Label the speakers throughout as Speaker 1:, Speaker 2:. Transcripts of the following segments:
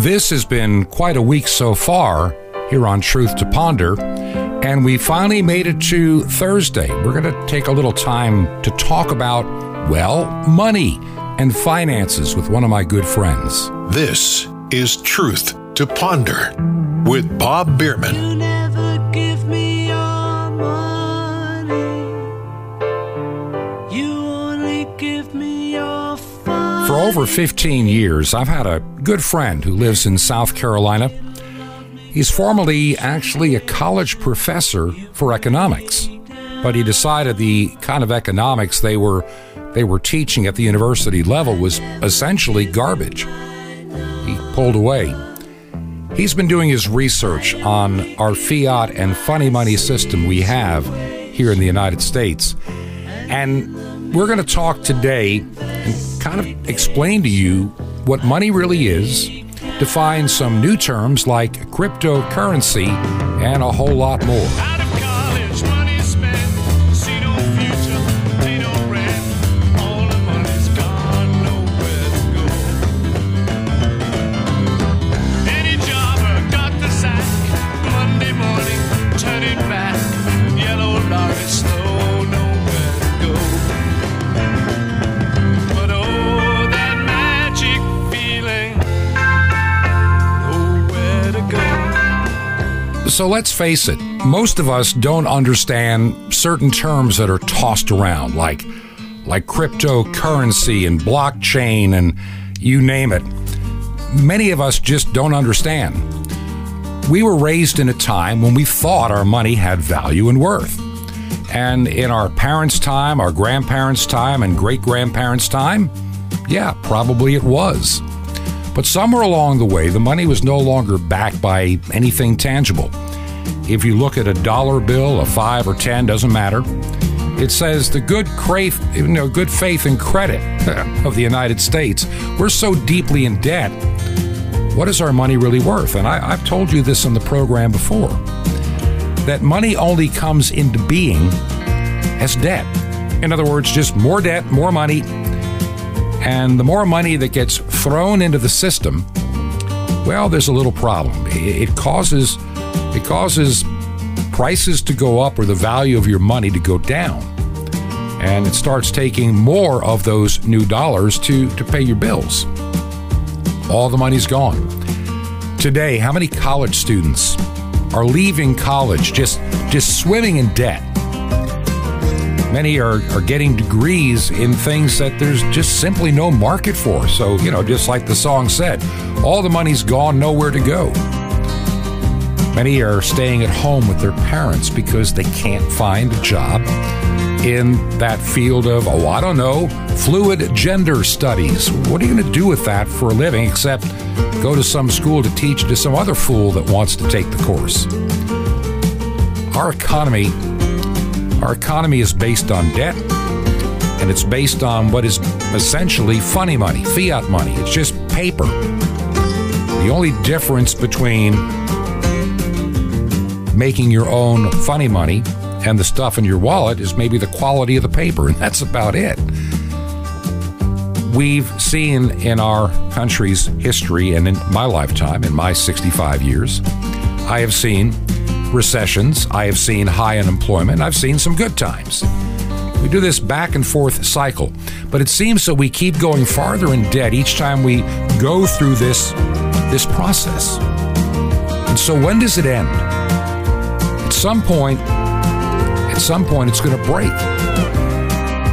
Speaker 1: This has been quite a week so far here on Truth to Ponder, and we finally made it to Thursday. We're going to take a little time to talk about, well, money and finances with one of my good friends.
Speaker 2: This is Truth to Ponder with Bob Bierman.
Speaker 1: Over 15 years, I've had a good friend who lives in South Carolina. He's formerly actually a college professor for economics, but he decided the kind of economics they were they were teaching at the university level was essentially garbage. He pulled away. He's been doing his research on our fiat and funny money system we have here in the United States. And we're going to talk today kind of explain to you what money really is, define some new terms like cryptocurrency, and a whole lot more. So let's face it, most of us don't understand certain terms that are tossed around, like like cryptocurrency and blockchain and you name it. Many of us just don't understand. We were raised in a time when we thought our money had value and worth. And in our parents' time, our grandparents' time, and great grandparents' time, yeah, probably it was. But somewhere along the way, the money was no longer backed by anything tangible. If you look at a dollar bill, a five or ten, doesn't matter. It says the good crave, you know, good faith and credit of the United States. We're so deeply in debt. What is our money really worth? And I, I've told you this in the program before that money only comes into being as debt. In other words, just more debt, more money. And the more money that gets thrown into the system, well, there's a little problem. It causes it causes prices to go up or the value of your money to go down. And it starts taking more of those new dollars to, to pay your bills. All the money's gone. Today, how many college students are leaving college just, just swimming in debt? Many are, are getting degrees in things that there's just simply no market for. So, you know, just like the song said, all the money's gone, nowhere to go. Many are staying at home with their parents because they can't find a job in that field of, oh, I don't know, fluid gender studies. What are you going to do with that for a living except go to some school to teach to some other fool that wants to take the course? Our economy, our economy is based on debt, and it's based on what is essentially funny money, fiat money. It's just paper. The only difference between making your own funny money and the stuff in your wallet is maybe the quality of the paper, and that's about it. We've seen in our country's history and in my lifetime, in my 65 years, I have seen recessions, I have seen high unemployment, I've seen some good times. We do this back and forth cycle, but it seems that we keep going farther in debt each time we go through this, this process. And so, when does it end? At some point, at some point, it's going to break.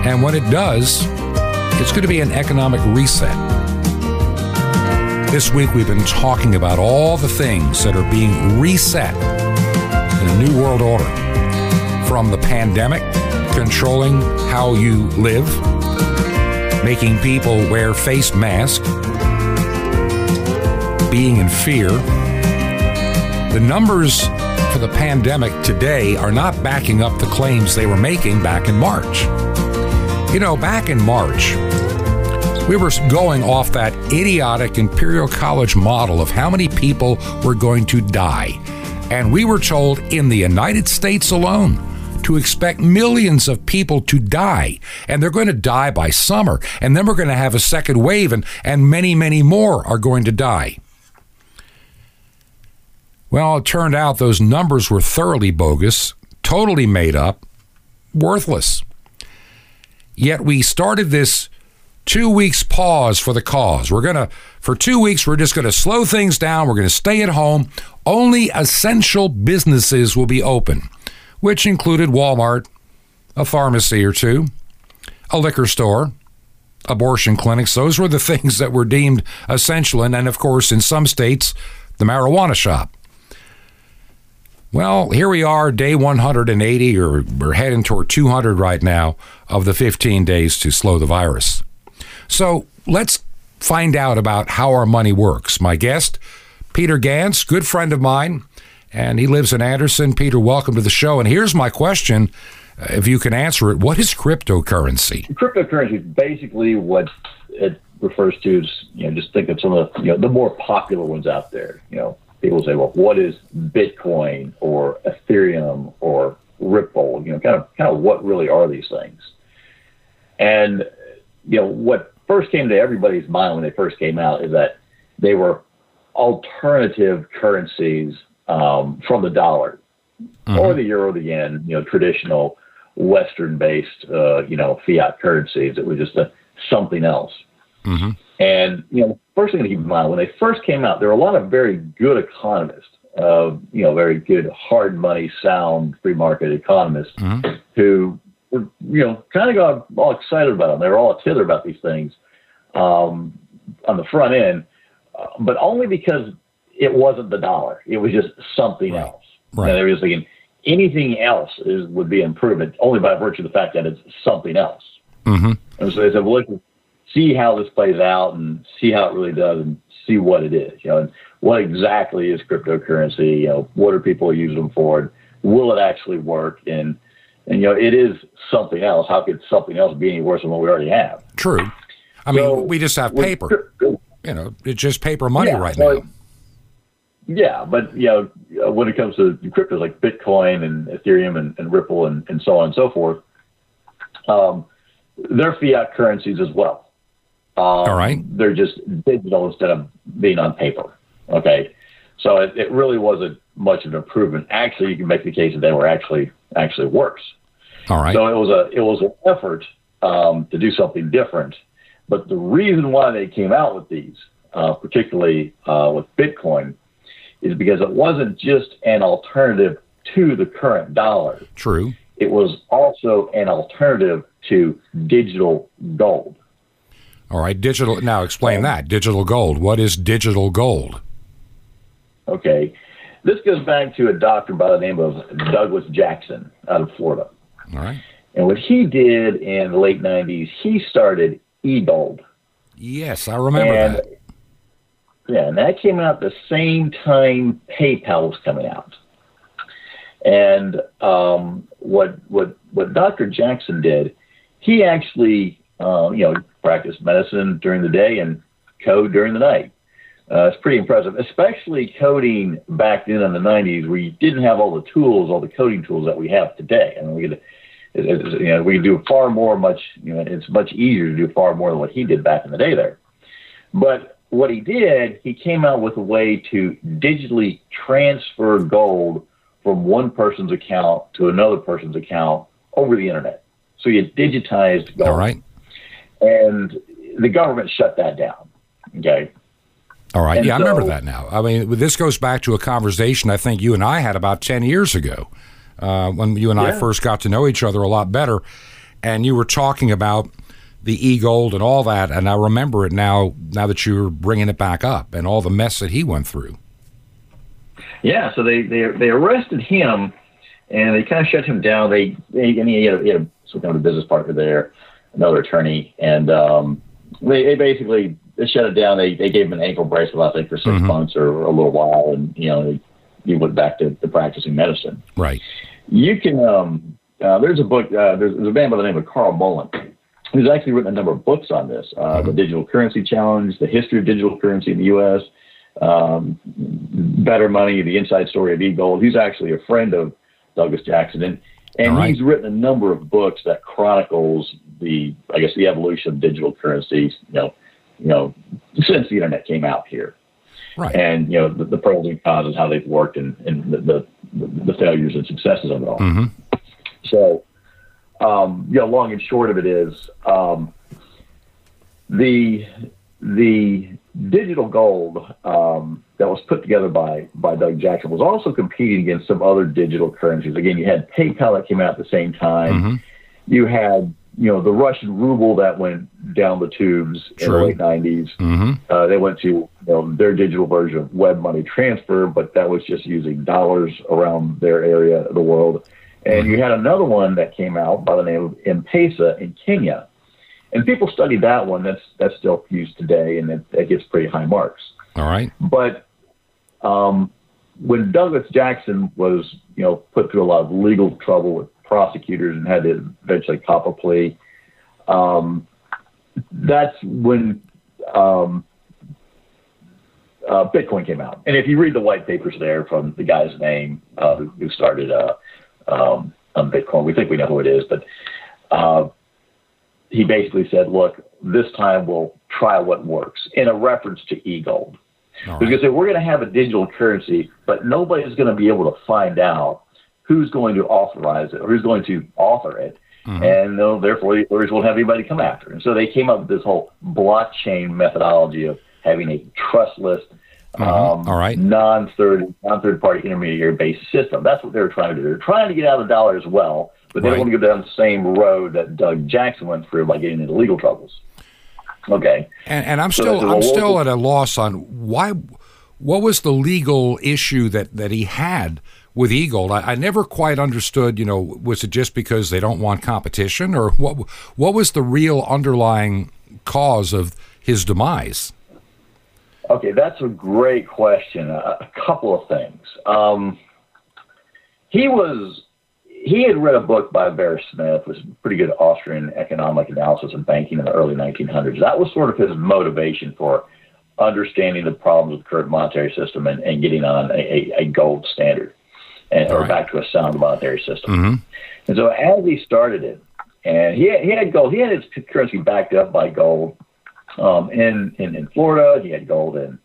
Speaker 1: And when it does, it's going to be an economic reset. This week, we've been talking about all the things that are being reset in a new world order from the pandemic, controlling how you live, making people wear face masks, being in fear. The numbers for the pandemic today are not backing up the claims they were making back in March. You know, back in March, we were going off that idiotic Imperial College model of how many people were going to die. And we were told in the United States alone to expect millions of people to die. And they're going to die by summer. And then we're going to have a second wave, and, and many, many more are going to die. Well, it turned out those numbers were thoroughly bogus, totally made up, worthless. Yet we started this two weeks pause for the cause. We're going to, for two weeks, we're just going to slow things down. We're going to stay at home. Only essential businesses will be open, which included Walmart, a pharmacy or two, a liquor store, abortion clinics. Those were the things that were deemed essential. And then, of course, in some states, the marijuana shop. Well, here we are, day 180, or we're heading toward 200 right now, of the 15 days to slow the virus. So let's find out about how our money works. My guest, Peter Gantz, good friend of mine, and he lives in Anderson. Peter, welcome to the show. And here's my question if you can answer it, what is cryptocurrency?
Speaker 3: Cryptocurrency is basically what it refers to you know, just think of some of the, you know, the more popular ones out there. You know, people say, well, what is Bitcoin or Ethereum or Ripple? You know, kind of, kind of what really are these things? And, you know, what first came to everybody's mind when they first came out is that they were alternative currencies um, from the dollar mm-hmm. or the euro, the yen, you know, traditional Western-based, uh, you know, fiat currencies. It was just a, something else. Mm-hmm. And you know, first thing to keep in mind when they first came out, there were a lot of very good economists, uh, you know, very good hard money, sound free market economists mm-hmm. who were, you know, kind of got all excited about them. They were all tither about these things um, on the front end, uh, but only because it wasn't the dollar. It was just something right. else. Right. And they were just thinking, anything else is would be improvement only by virtue of the fact that it's something else. Mm-hmm. And so they said, well, see how this plays out and see how it really does and see what it is. You know, and what exactly is cryptocurrency? You know, what are people using them for? and Will it actually work? And and you know, it is something else. How could something else be any worse than what we already have?
Speaker 1: True. I mean, we just have paper. You know, it's just paper money yeah, right now.
Speaker 3: Yeah, but you know, uh, when it comes to cryptos like Bitcoin and Ethereum and, and Ripple and, and so on and so forth, um, they're fiat currencies as well.
Speaker 1: Um, All right.
Speaker 3: They're just digital instead of being on paper. Okay. So it, it really wasn't much of an improvement. Actually, you can make the case that they were actually actually worse.
Speaker 1: All right.
Speaker 3: So it was a it was an effort um, to do something different. But the reason why they came out with these, uh, particularly uh, with Bitcoin, is because it wasn't just an alternative to the current dollar.
Speaker 1: True.
Speaker 3: It was also an alternative to digital gold.
Speaker 1: All right, digital. Now explain that. Digital gold. What is digital gold?
Speaker 3: Okay. This goes back to a doctor by the name of Douglas Jackson out of Florida.
Speaker 1: All right.
Speaker 3: And what he did in the late 90s, he started eGold.
Speaker 1: Yes, I remember and that.
Speaker 3: Yeah, and that came out the same time PayPal was coming out. And um, what what what Dr. Jackson did, he actually uh, you know practice medicine during the day and code during the night. Uh, it's pretty impressive, especially coding back then in the 90s, where you didn't have all the tools, all the coding tools that we have today. I mean, we could, you know, we can do far more, much, you know, it's much easier to do far more than what he did back in the day there. But what he did, he came out with a way to digitally transfer gold from one person's account to another person's account over the internet. So you digitized gold.
Speaker 1: All right.
Speaker 3: And the government shut that down. Okay.
Speaker 1: All right. And yeah, so, I remember that now. I mean, this goes back to a conversation I think you and I had about 10 years ago uh, when you and yeah. I first got to know each other a lot better. And you were talking about the e gold and all that. And I remember it now. Now that you're bringing it back up and all the mess that he went through.
Speaker 3: Yeah, so they they they arrested him, and they kind of shut him down. They, they and he had, he had a, some kind of a business partner there, another attorney, and um, they, they basically they shut it down. They they gave him an ankle bracelet, I think, for 6 mm-hmm. months or a little while, and you know he went back to, to practicing medicine.
Speaker 1: Right.
Speaker 3: You can um, uh, there's a book. Uh, there's, there's a man by the name of Carl Mullan He's actually written a number of books on this uh, mm-hmm. the Digital Currency Challenge, the history of digital currency in the U.S., um, Better Money, the inside story of e-gold. He's actually a friend of Douglas Jackson. And, and right. he's written a number of books that chronicles the, I guess, the evolution of digital currencies, you know, you know, since the internet came out here.
Speaker 1: Right.
Speaker 3: and you know the, the pros and cons and how they've worked and, and the, the the failures and successes of it all.
Speaker 1: Mm-hmm.
Speaker 3: So, um, you know, long and short of it is um, the the digital gold um, that was put together by by Doug Jackson was also competing against some other digital currencies. Again, you had PayPal that came out at the same time.
Speaker 1: Mm-hmm.
Speaker 3: You had you know the Russian ruble that went down the tubes in the late 90s.
Speaker 1: Mm-hmm.
Speaker 3: Uh, they went to you know, their digital version of web money transfer, but that was just using dollars around their area of the world. And you had another one that came out by the name of M-Pesa in Kenya. And people studied that one. That's that's still used today, and it, it gets pretty high marks.
Speaker 1: All right.
Speaker 3: But um, when Douglas Jackson was, you know, put through a lot of legal trouble with prosecutors and had to eventually cop a plea, um, that's when um, uh, Bitcoin came out. And if you read the white papers there from the guy's name uh, who, who started uh, um, Bitcoin, we think we know who it is, but uh, he basically said, look, this time we'll try what works in a reference to e-gold.
Speaker 1: All right.
Speaker 3: Because if we're going to have a digital currency, but nobody's going to be able to find out who's going to authorize it or who's going to author it,
Speaker 1: Mm-hmm.
Speaker 3: and no, therefore the authorities won't have anybody come after. And so they came up with this whole blockchain methodology of having a trustless, um,
Speaker 1: Mm-hmm. All right.
Speaker 3: non-third non-third party intermediary based system. That's what they were trying to do. They're trying to get out of the dollar as well, but they
Speaker 1: Right.
Speaker 3: don't want to go down the same road that Doug Jackson went through by getting into legal troubles. Okay.
Speaker 1: And, and I'm still
Speaker 3: a
Speaker 1: I'm still at a loss on why. What was the legal issue that, that he had with e-gold? I, I never quite understood. You know, was it just because they don't want competition, or what? What was the real underlying cause of his demise?
Speaker 3: Okay, that's a great question. A, a couple of things. Um, he was he had read a book by Vera Smith, was pretty good Austrian economic analysis and banking in the early 1900s. That was sort of his motivation for understanding the problems of the current monetary system and, and getting on a, a, gold standard and or
Speaker 1: Right.
Speaker 3: back to a sound monetary system.
Speaker 1: Mm-hmm.
Speaker 3: And so as he started it, and he had, he had gold, he had his currency backed up by gold um, in, in in Florida. He had gold in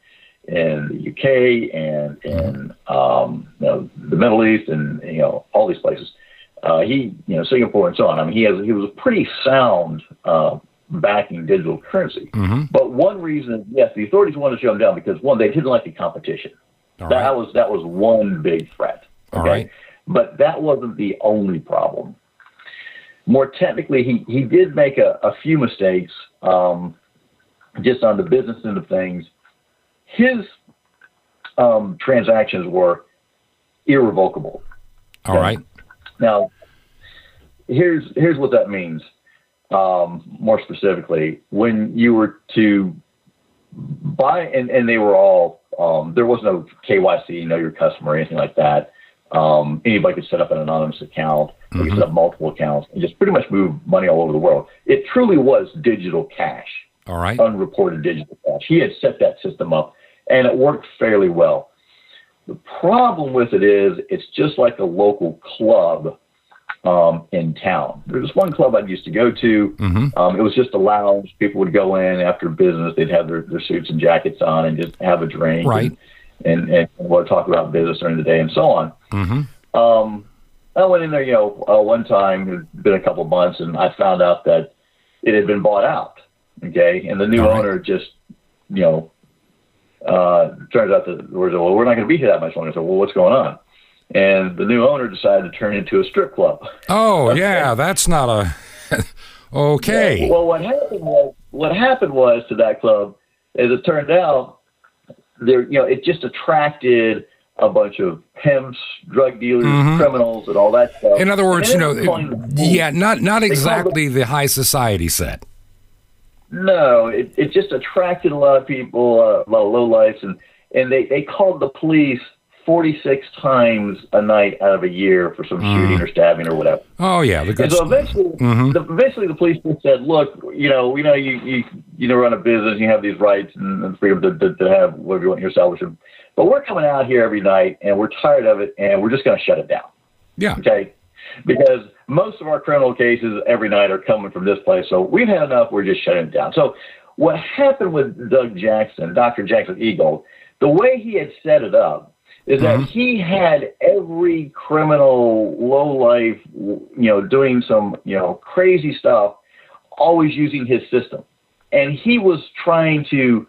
Speaker 3: in the UK and in um, you know, the Middle East and you know all these places. Uh, he you know Singapore and so on. I mean he has he was a pretty sound uh, backing digital currency.
Speaker 1: Mm-hmm.
Speaker 3: But one reason, yes, the authorities wanted to shut him down because one they didn't like the competition.
Speaker 1: All
Speaker 3: that
Speaker 1: right.
Speaker 3: was that was one big threat.
Speaker 1: All
Speaker 3: Okay?
Speaker 1: right.
Speaker 3: But that wasn't the only problem. More technically, he, he did make a, a few mistakes um, just on the business end of things. His um, transactions were irrevocable.
Speaker 1: All right.
Speaker 3: Now, here's here's what that means. Um, more specifically, when you were to buy, and, and they were all um, there was no KYC, know your customer, or anything like that. Um, anybody could set up an anonymous account. They could set up multiple accounts and just pretty much move money all over the world. It truly was digital cash
Speaker 1: All right.
Speaker 3: unreported digital cash. He had set that system up, and it worked fairly well. The problem with it is it's just like a local club um, in town. There was one club I used to go to.
Speaker 1: Mm-hmm.
Speaker 3: Um, it was just a lounge. People would go in after business. They'd have their, their suits and jackets on and just have a drink.
Speaker 1: Right.
Speaker 3: And, and, and we'll talk about business during the day and so on.
Speaker 1: Mm-hmm.
Speaker 3: Um, I went in there, you know, uh, one time, it had been a couple of months, and I found out that it had been bought out. Okay. And the new
Speaker 1: right.
Speaker 3: owner just, you know, uh, turns out that we're, well, we're not going to be here that much longer. So, well, what's going on? And the new owner decided to turn it into a strip club.
Speaker 1: Oh yeah, that's not a. okay.
Speaker 3: Well, what happened was, what happened was to that club, as it turned out, there, you know, it just attracted a bunch of pimps, drug dealers,
Speaker 1: Mhm.
Speaker 3: criminals, and all that stuff.
Speaker 1: In other words, you know,
Speaker 3: they were calling them fools.
Speaker 1: yeah, not not exactly the high society set.
Speaker 3: No, it, it just attracted a lot of people, uh, a lot of lowlifes, and and they they called the police 46 times a night out of a year for some shooting or stabbing or whatever.
Speaker 1: Oh yeah, the
Speaker 3: And so eventually,
Speaker 1: Mhm.
Speaker 3: the, eventually the police just said, "Look, you know, we know you you you know run a business, you have these rights and, and freedom to, to, to have whatever you want in your establishment, but we're coming out here every night and we're tired of it, and we're just going to shut it down."
Speaker 1: yeah.
Speaker 3: Okay. Because most of our criminal cases every night are coming from this place. So we've had enough. We're just shutting it down. So what happened with Doug Jackson, Dr. Jackson e-gold, the way he had set it up is that he had every criminal, low life, you know, doing some, you know, crazy stuff, always using his system. And he was trying to,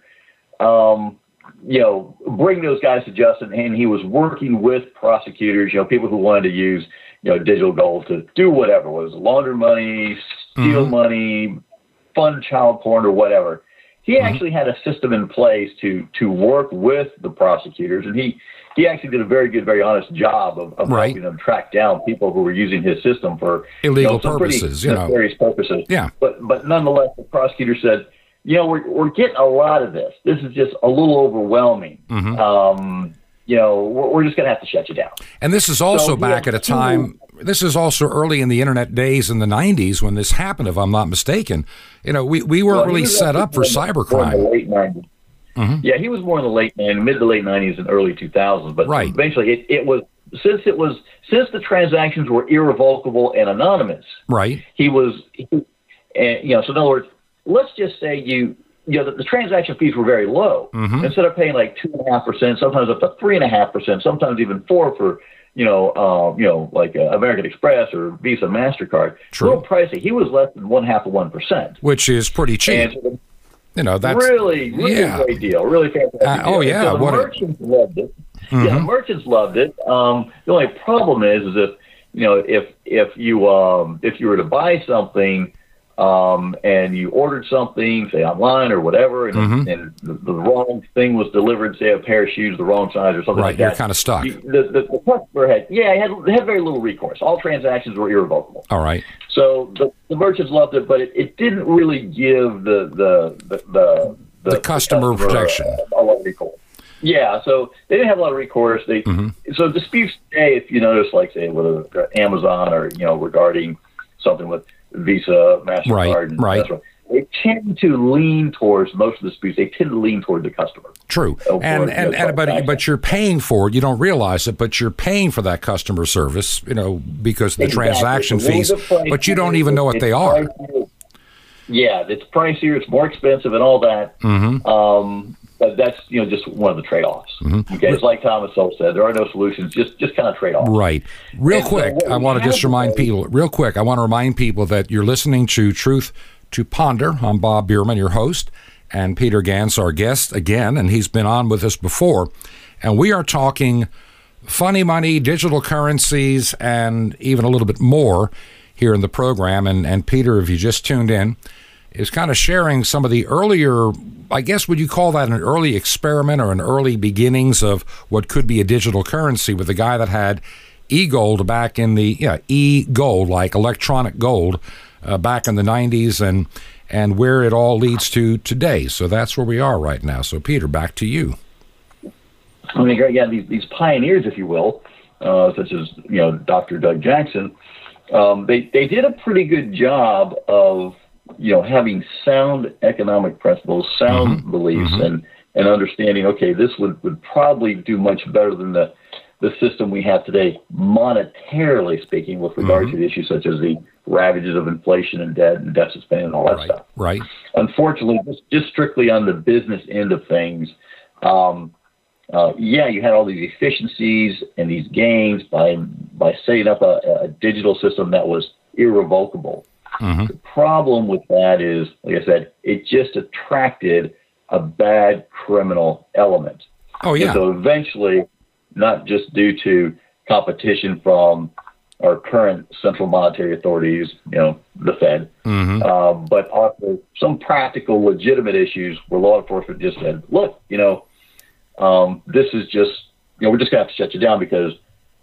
Speaker 3: um, you know, bring those guys to justice. And he was working with prosecutors, you know, people who wanted to use, you know, digital gold to do whatever was launder money, steal money, fund child porn, or whatever. He actually had a system in place to to work with the prosecutors, and he he actually did a very good, very honest job of, of
Speaker 1: Right.
Speaker 3: helping them track down people who were using his system for
Speaker 1: Illegal
Speaker 3: you know,
Speaker 1: purposes, you know.
Speaker 3: nefarious purposes.
Speaker 1: Yeah.
Speaker 3: But but nonetheless, the prosecutor said, you know, we're we're getting a lot of this. This is just a little overwhelming.
Speaker 1: Mm-hmm.
Speaker 3: Um, you know, we're, we're just going to have to shut you down.
Speaker 1: And this is also
Speaker 3: So,
Speaker 1: back
Speaker 3: yeah.
Speaker 1: at a time. This is also early in the internet days in the '90s when this happened, if I'm not mistaken. You know, we, we weren't
Speaker 3: Well,
Speaker 1: really set up for
Speaker 3: more in the- more in the
Speaker 1: cybercrime.
Speaker 3: late 90s. Mm-hmm. Yeah, he was more in the late 90s, mid to late 90s and early 2000s. But
Speaker 1: Right.
Speaker 3: eventually, it, it was since it was since the transactions were irrevocable and anonymous.
Speaker 1: Right.
Speaker 3: He was, he, and, you know. So in other words, let's just say you. You know, the, the transaction fees were very low. Instead of paying like two and a half percent, sometimes up to three and a half percent, sometimes even four for, you know, uh, you know, like uh, American Express or Visa, Mastercard.
Speaker 1: True.
Speaker 3: Real pricey. He was less than one half of one percent.
Speaker 1: Which is pretty cheap.
Speaker 3: And
Speaker 1: you know, that's
Speaker 3: really, really
Speaker 1: yeah.
Speaker 3: great deal. Really fantastic.
Speaker 1: Uh,
Speaker 3: deal.
Speaker 1: oh, yeah,
Speaker 3: So the
Speaker 1: what a- Mm-hmm.
Speaker 3: merchants loved it. Yeah, the merchants loved it. Um, the only problem is, is if you know, if if you um, if you were to buy something um, and you ordered something, say online or whatever, and,
Speaker 1: Mm-hmm.
Speaker 3: and the, the wrong thing was delivered, say a pair of shoes, the wrong size or something
Speaker 1: Right,
Speaker 3: like
Speaker 1: you're kinda stuck.
Speaker 3: you- the, the, the customer had, yeah, had, they had very little recourse. All transactions were irrevocable.
Speaker 1: all right.
Speaker 3: So the, the merchants loved it, but it, it didn't really give the the the the,
Speaker 1: The customer protection.
Speaker 3: a, a lot of recourse. Yeah, so they didn't have a lot of recourse. They
Speaker 1: Mm-hmm.
Speaker 3: so disputes today, if you notice, like say with Amazon or you know regarding something with Visa, Mastercard,
Speaker 1: Right,
Speaker 3: and
Speaker 1: right.
Speaker 3: Mastercard, they tend to lean towards most of the disputes. They tend to lean toward the customer.
Speaker 1: True. And and, and but but you're paying for it. You don't realize it, but you're paying for that customer service. You know, because of the
Speaker 3: Exactly.
Speaker 1: transaction
Speaker 3: little
Speaker 1: fees, but you don't even know what they are.
Speaker 3: pricier. Yeah, it's pricier. It's more expensive, and all that.
Speaker 1: Mm-hmm.
Speaker 3: Um, but that's you know just one of the trade-offs. Mm-hmm. Okay, it's like Thomas Sowell said, there are no solutions. Just just kind of trade-offs.
Speaker 1: Right. Real
Speaker 3: And
Speaker 1: quick,
Speaker 3: what
Speaker 1: I want to just remind
Speaker 3: today-
Speaker 1: people, real quick, I want to remind people that you're listening to Truth to Ponder. I'm Bob Bierman, your host, and Peter Gans, our guest again, and he's been on with us before. And we are talking funny money, digital currencies, and even a little bit more here in the program. And, and Peter, if you just tuned in, is kind of sharing some of the earlier, I guess, would you call that an early experiment or an early beginnings of what could be a digital currency with the guy that had e-gold back in the yeah e-gold like electronic gold uh, back in the 90s and and where it all leads to today. So that's where we are right now. So Peter, back to you.
Speaker 3: I mean, yeah, these these pioneers, if you will, uh, such as you know Dr. Doug Jackson, um, they they did a pretty good job of you know having sound economic principles, sound beliefs, and and understanding. Okay, this would would probably do much better than the the system we have today, monetarily speaking, with regard to the issues such as the ravages of inflation and debt and deficit spending and all that
Speaker 1: Right.
Speaker 3: stuff
Speaker 1: Right.
Speaker 3: unfortunately, just, just strictly on the business end of things, um, uh, yeah, you had all these efficiencies and these gains by by setting up a, a digital system that was irrevocable.
Speaker 1: Mm-hmm.
Speaker 3: The problem with that is, like I said, it just attracted a bad criminal element.
Speaker 1: Oh
Speaker 3: And
Speaker 1: yeah.
Speaker 3: so eventually, not just due to competition from our current central monetary authorities, you know, the Fed,
Speaker 1: Mm-hmm.
Speaker 3: uh, but also some practical, legitimate issues where law enforcement just said, look, you know, um, this is just, you know, we're just going to have to shut you down because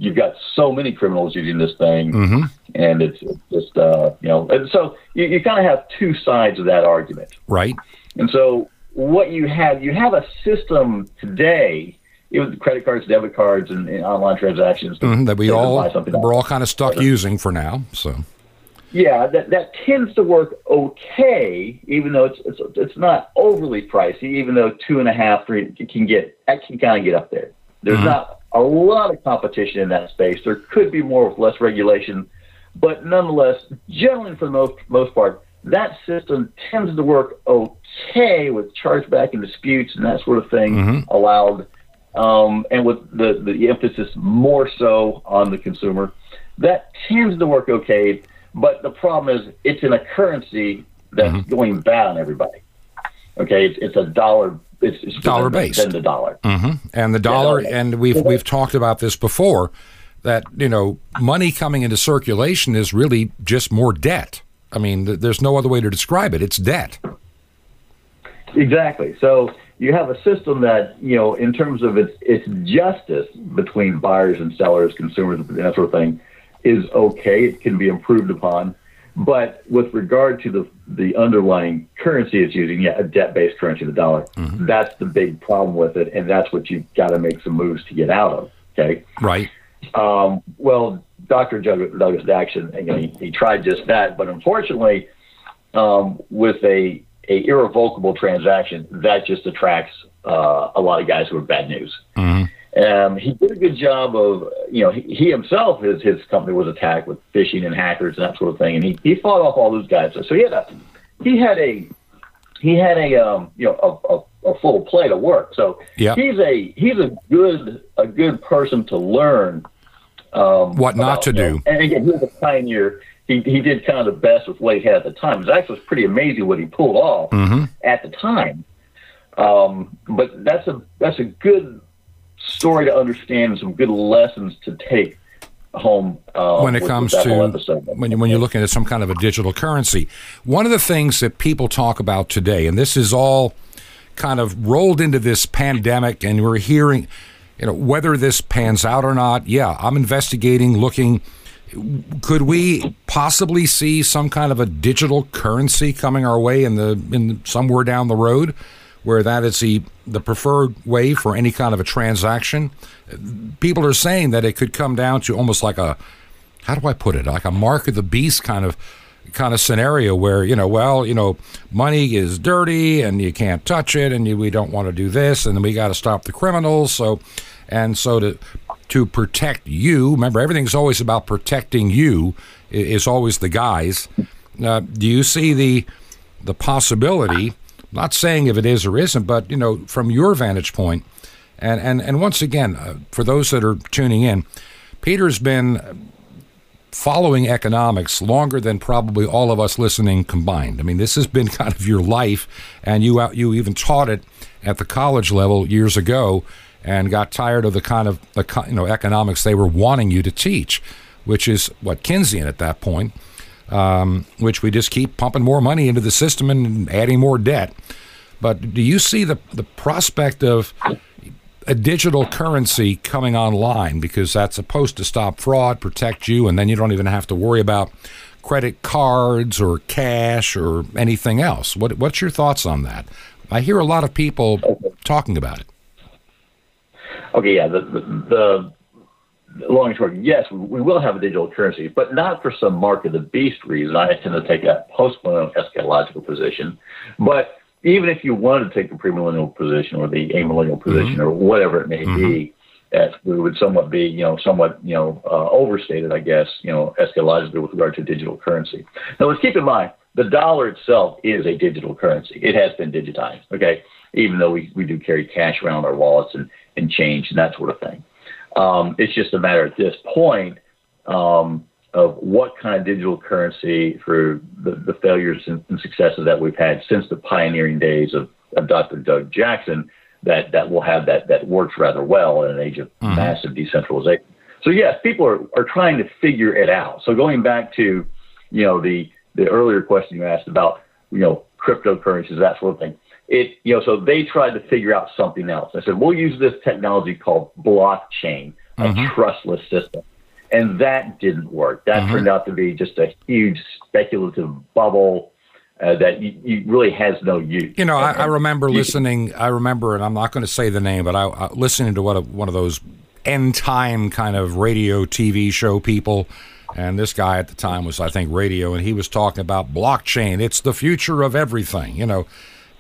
Speaker 3: you've got so many criminals using this thing,
Speaker 1: Mm-hmm.
Speaker 3: and it's just, uh, you know, and so you, you kind of have two sides of that argument.
Speaker 1: Right.
Speaker 3: And so what you have, you have a system today, even with credit cards, debit cards, and, and online transactions
Speaker 1: Mhm, That we all we're all kind of stuck using for now. So
Speaker 3: Yeah, that that tends to work okay, even though it's it's it's not overly pricey. Even though two and a half, three can get that can kind of get up there. There's not a lot of competition in that space. There could be more with less regulation, but nonetheless, generally for the most most part, that system tends to work okay with chargeback and disputes and that sort of thing allowed um, and with the, the emphasis more so on the consumer, that tends to work okay. But the problem is it's in a currency that's mm-hmm. going bad on everybody. Okay, it's, it's a dollar. It's, it's
Speaker 1: dollar based.
Speaker 3: Than the dollar.
Speaker 1: Mm-hmm. And the dollar, yeah, and we've we've talked about this before. That you know, money coming into circulation is really just more debt. I mean, there's no other way to describe it. It's debt.
Speaker 3: Exactly. So you have a system that, you know, in terms of its its justice between buyers and sellers, consumers, and that sort of thing, is okay. It can be improved upon. But with regard to the the underlying currency it's using, yeah, a debt based currency, the dollar, mm-hmm. that's the big problem with it, and that's what you've got to make some moves to get out of. Okay.
Speaker 1: Right.
Speaker 3: Um, well, Dr. Douglas Jackson, you know, he, he tried just that, but unfortunately, um, with a a irrevocable transaction, that just attracts uh, a lot of guys who are bad news. Mm-hmm. Um, he did a good job of, you know, he, he, himself, his his company was attacked with phishing and hackers and that sort of thing, and he, he fought off all those guys. So so he had a he had a he had a um, you know a, a, a full plate of work. So yep. he's a he's a good a good person to learn
Speaker 1: um, what not about, to do.
Speaker 3: Know, and again, he was a pioneer he, he did kind of the best with what he had at the time. It was actually pretty amazing what he pulled off mm-hmm. at the time. Um, but that's a that's a good story to understand and some good lessons to take home uh,
Speaker 1: when it comes to when, you, when you're looking at some kind of a digital currency. One of the things that people talk about today, and this is all kind of rolled into this pandemic, and we're hearing, you know, whether this pans out or not. Yeah, I'm investigating, looking could we possibly see some kind of a digital currency coming our way in the in somewhere down the road where that is the the preferred way for any kind of a transaction people are saying that it could come down to almost like a how do I put it like a mark of the beast kind of kind of scenario where you know well you know money is dirty and you can't touch it and you, we don't want to do this and we got to stop the criminals so and so to to protect you. Remember, everything's always about protecting you. Is always the guys. Uh, do you see the the possibility? Not saying if it is or isn't, but you know, from your vantage point, and and and once again, uh, for those that are tuning in, Peter's been following economics longer than probably all of us listening combined. I mean, this has been kind of your life, and you out, you even taught it at the college level years ago and got tired of the kind of the you know economics they were wanting you to teach, which is what Keynesian at that point, um, which we just keep pumping more money into the system and adding more debt. But do you see the the prospect of a digital currency coming online because that's supposed to stop fraud, protect you, and then you don't even have to worry about credit cards or cash or anything else. What, what's your thoughts on that? I hear a lot of people talking about it.
Speaker 3: Okay, yeah, the, the, long and short, yes, we will have a digital currency, but not for some mark of the beast reason. I tend to take a post-millennial eschatological position. But even if you wanted to take the premillennial position or the amillennial position mm-hmm. or whatever it may mm-hmm. be, that we would somewhat be, you know, somewhat, you know, uh, overstated, I guess, you know, eschatologically with regard to digital currency. Now, let's keep in mind the dollar itself is a digital currency. It has been digitized, okay? Even though we, we do carry cash around our wallets and and change and that sort of thing. Um, it's just a matter at this point um, of what kind of digital currency through the, the failures and, and, successes that we've had since the pioneering days of, of Dr. Doug Jackson that, that will have that, that works rather well in an age of mm-hmm. massive decentralization. So yes, people are, are trying to figure it out. So going back to, you know, the, the earlier question you asked about, you know, cryptocurrencies, that sort of thing it, you know, so they tried to figure out something else. I said, we'll use this technology called blockchain, a mm-hmm. trustless system. And that didn't work. That mm-hmm. turned out to be just a huge speculative bubble uh, that you, you really has no use.
Speaker 1: You know, I, I remember you, listening. I remember, and I'm not going to say the name, but I, I listening to what a, one of those end time kind of radio TV show people. And this guy at the time was, I think, radio, and he was talking about blockchain. It's the future of everything. You know,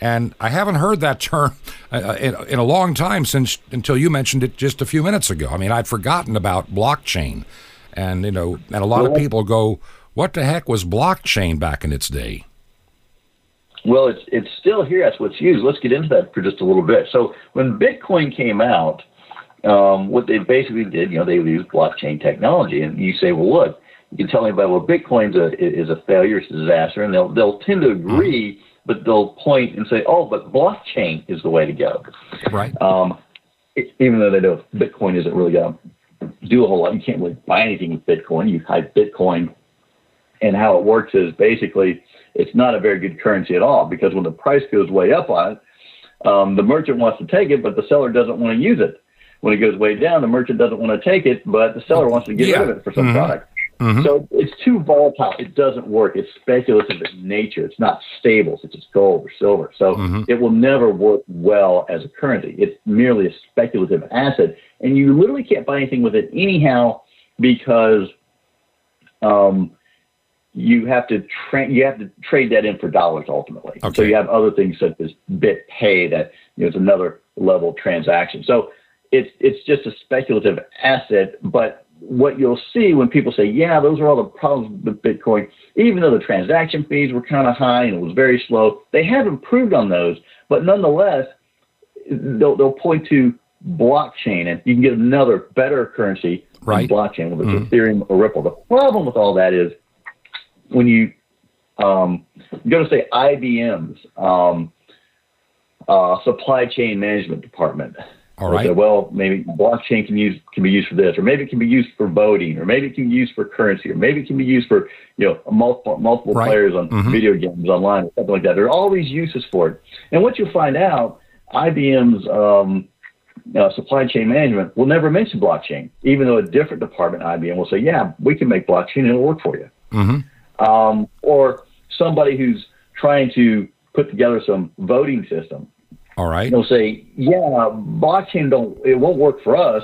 Speaker 1: and I haven't heard that term uh, uh, in, in, a long time since until you mentioned it just a few minutes ago. I mean, I'd forgotten about blockchain, and you know, and a lot well, of people go, "What the heck was blockchain back in its day?"
Speaker 3: Well, it's it's still here. That's what's used. Let's get into that for just a little bit. So when Bitcoin came out, um, what they basically did, you know, they used blockchain technology. And you say, well, look, you can tell anybody, well, Bitcoin's a, is a failure, it's a disaster, and they'll, they'll tend to agree, mm-hmm. But they'll point and say, oh, but blockchain is the way to go.
Speaker 1: Right.
Speaker 3: Um, even though they know Bitcoin isn't really going to do a whole lot, you can't really buy anything with Bitcoin. You have Bitcoin, and how it works is basically it's not a very good currency at all because when the price goes way up on it, um, the merchant wants to take it, but the seller doesn't want to use it. When it goes way down, the merchant doesn't want to take it, but the seller wants to get yeah. rid of it for some mm-hmm. product. Mm-hmm. So it's too volatile. It doesn't work. It's speculative in nature. It's not stable, such as gold or silver. So mm-hmm. it will never work well as a currency. It's merely a speculative asset, and you literally can't buy anything with it anyhow because um, you have to tra- you have to trade that in for dollars ultimately. Okay. So you have other things such as BitPay that you know it's another level transaction. So it's it's just a speculative asset, but what you'll see when people say, yeah, those are all the problems with Bitcoin, even though the transaction fees were kind of high and it was very slow, they have improved on those. But nonetheless, they'll, they'll point to blockchain and you can get another better currency
Speaker 1: right.
Speaker 3: blockchain, whether it's mm-hmm. Ethereum or Ripple. The problem with all that is when you um, go to say IBM's um, uh, supply chain management department,
Speaker 1: all right.
Speaker 3: Say, well, maybe blockchain can use can be used for this, or maybe it can be used for voting, or maybe it can be used for currency, or maybe it can be used for you know multiple multiple right. players on mm-hmm. video games online or something like that. There are all these uses for it, and what you'll find out, IBM's um, uh, supply chain management will never mention blockchain, even though a different department, IBM, will say, "Yeah, we can make blockchain and it'll work for you."
Speaker 1: Mm-hmm.
Speaker 3: Um, or somebody who's trying to put together some voting system
Speaker 1: all right.
Speaker 3: They'll say, yeah, blockchain don't it won't work for us,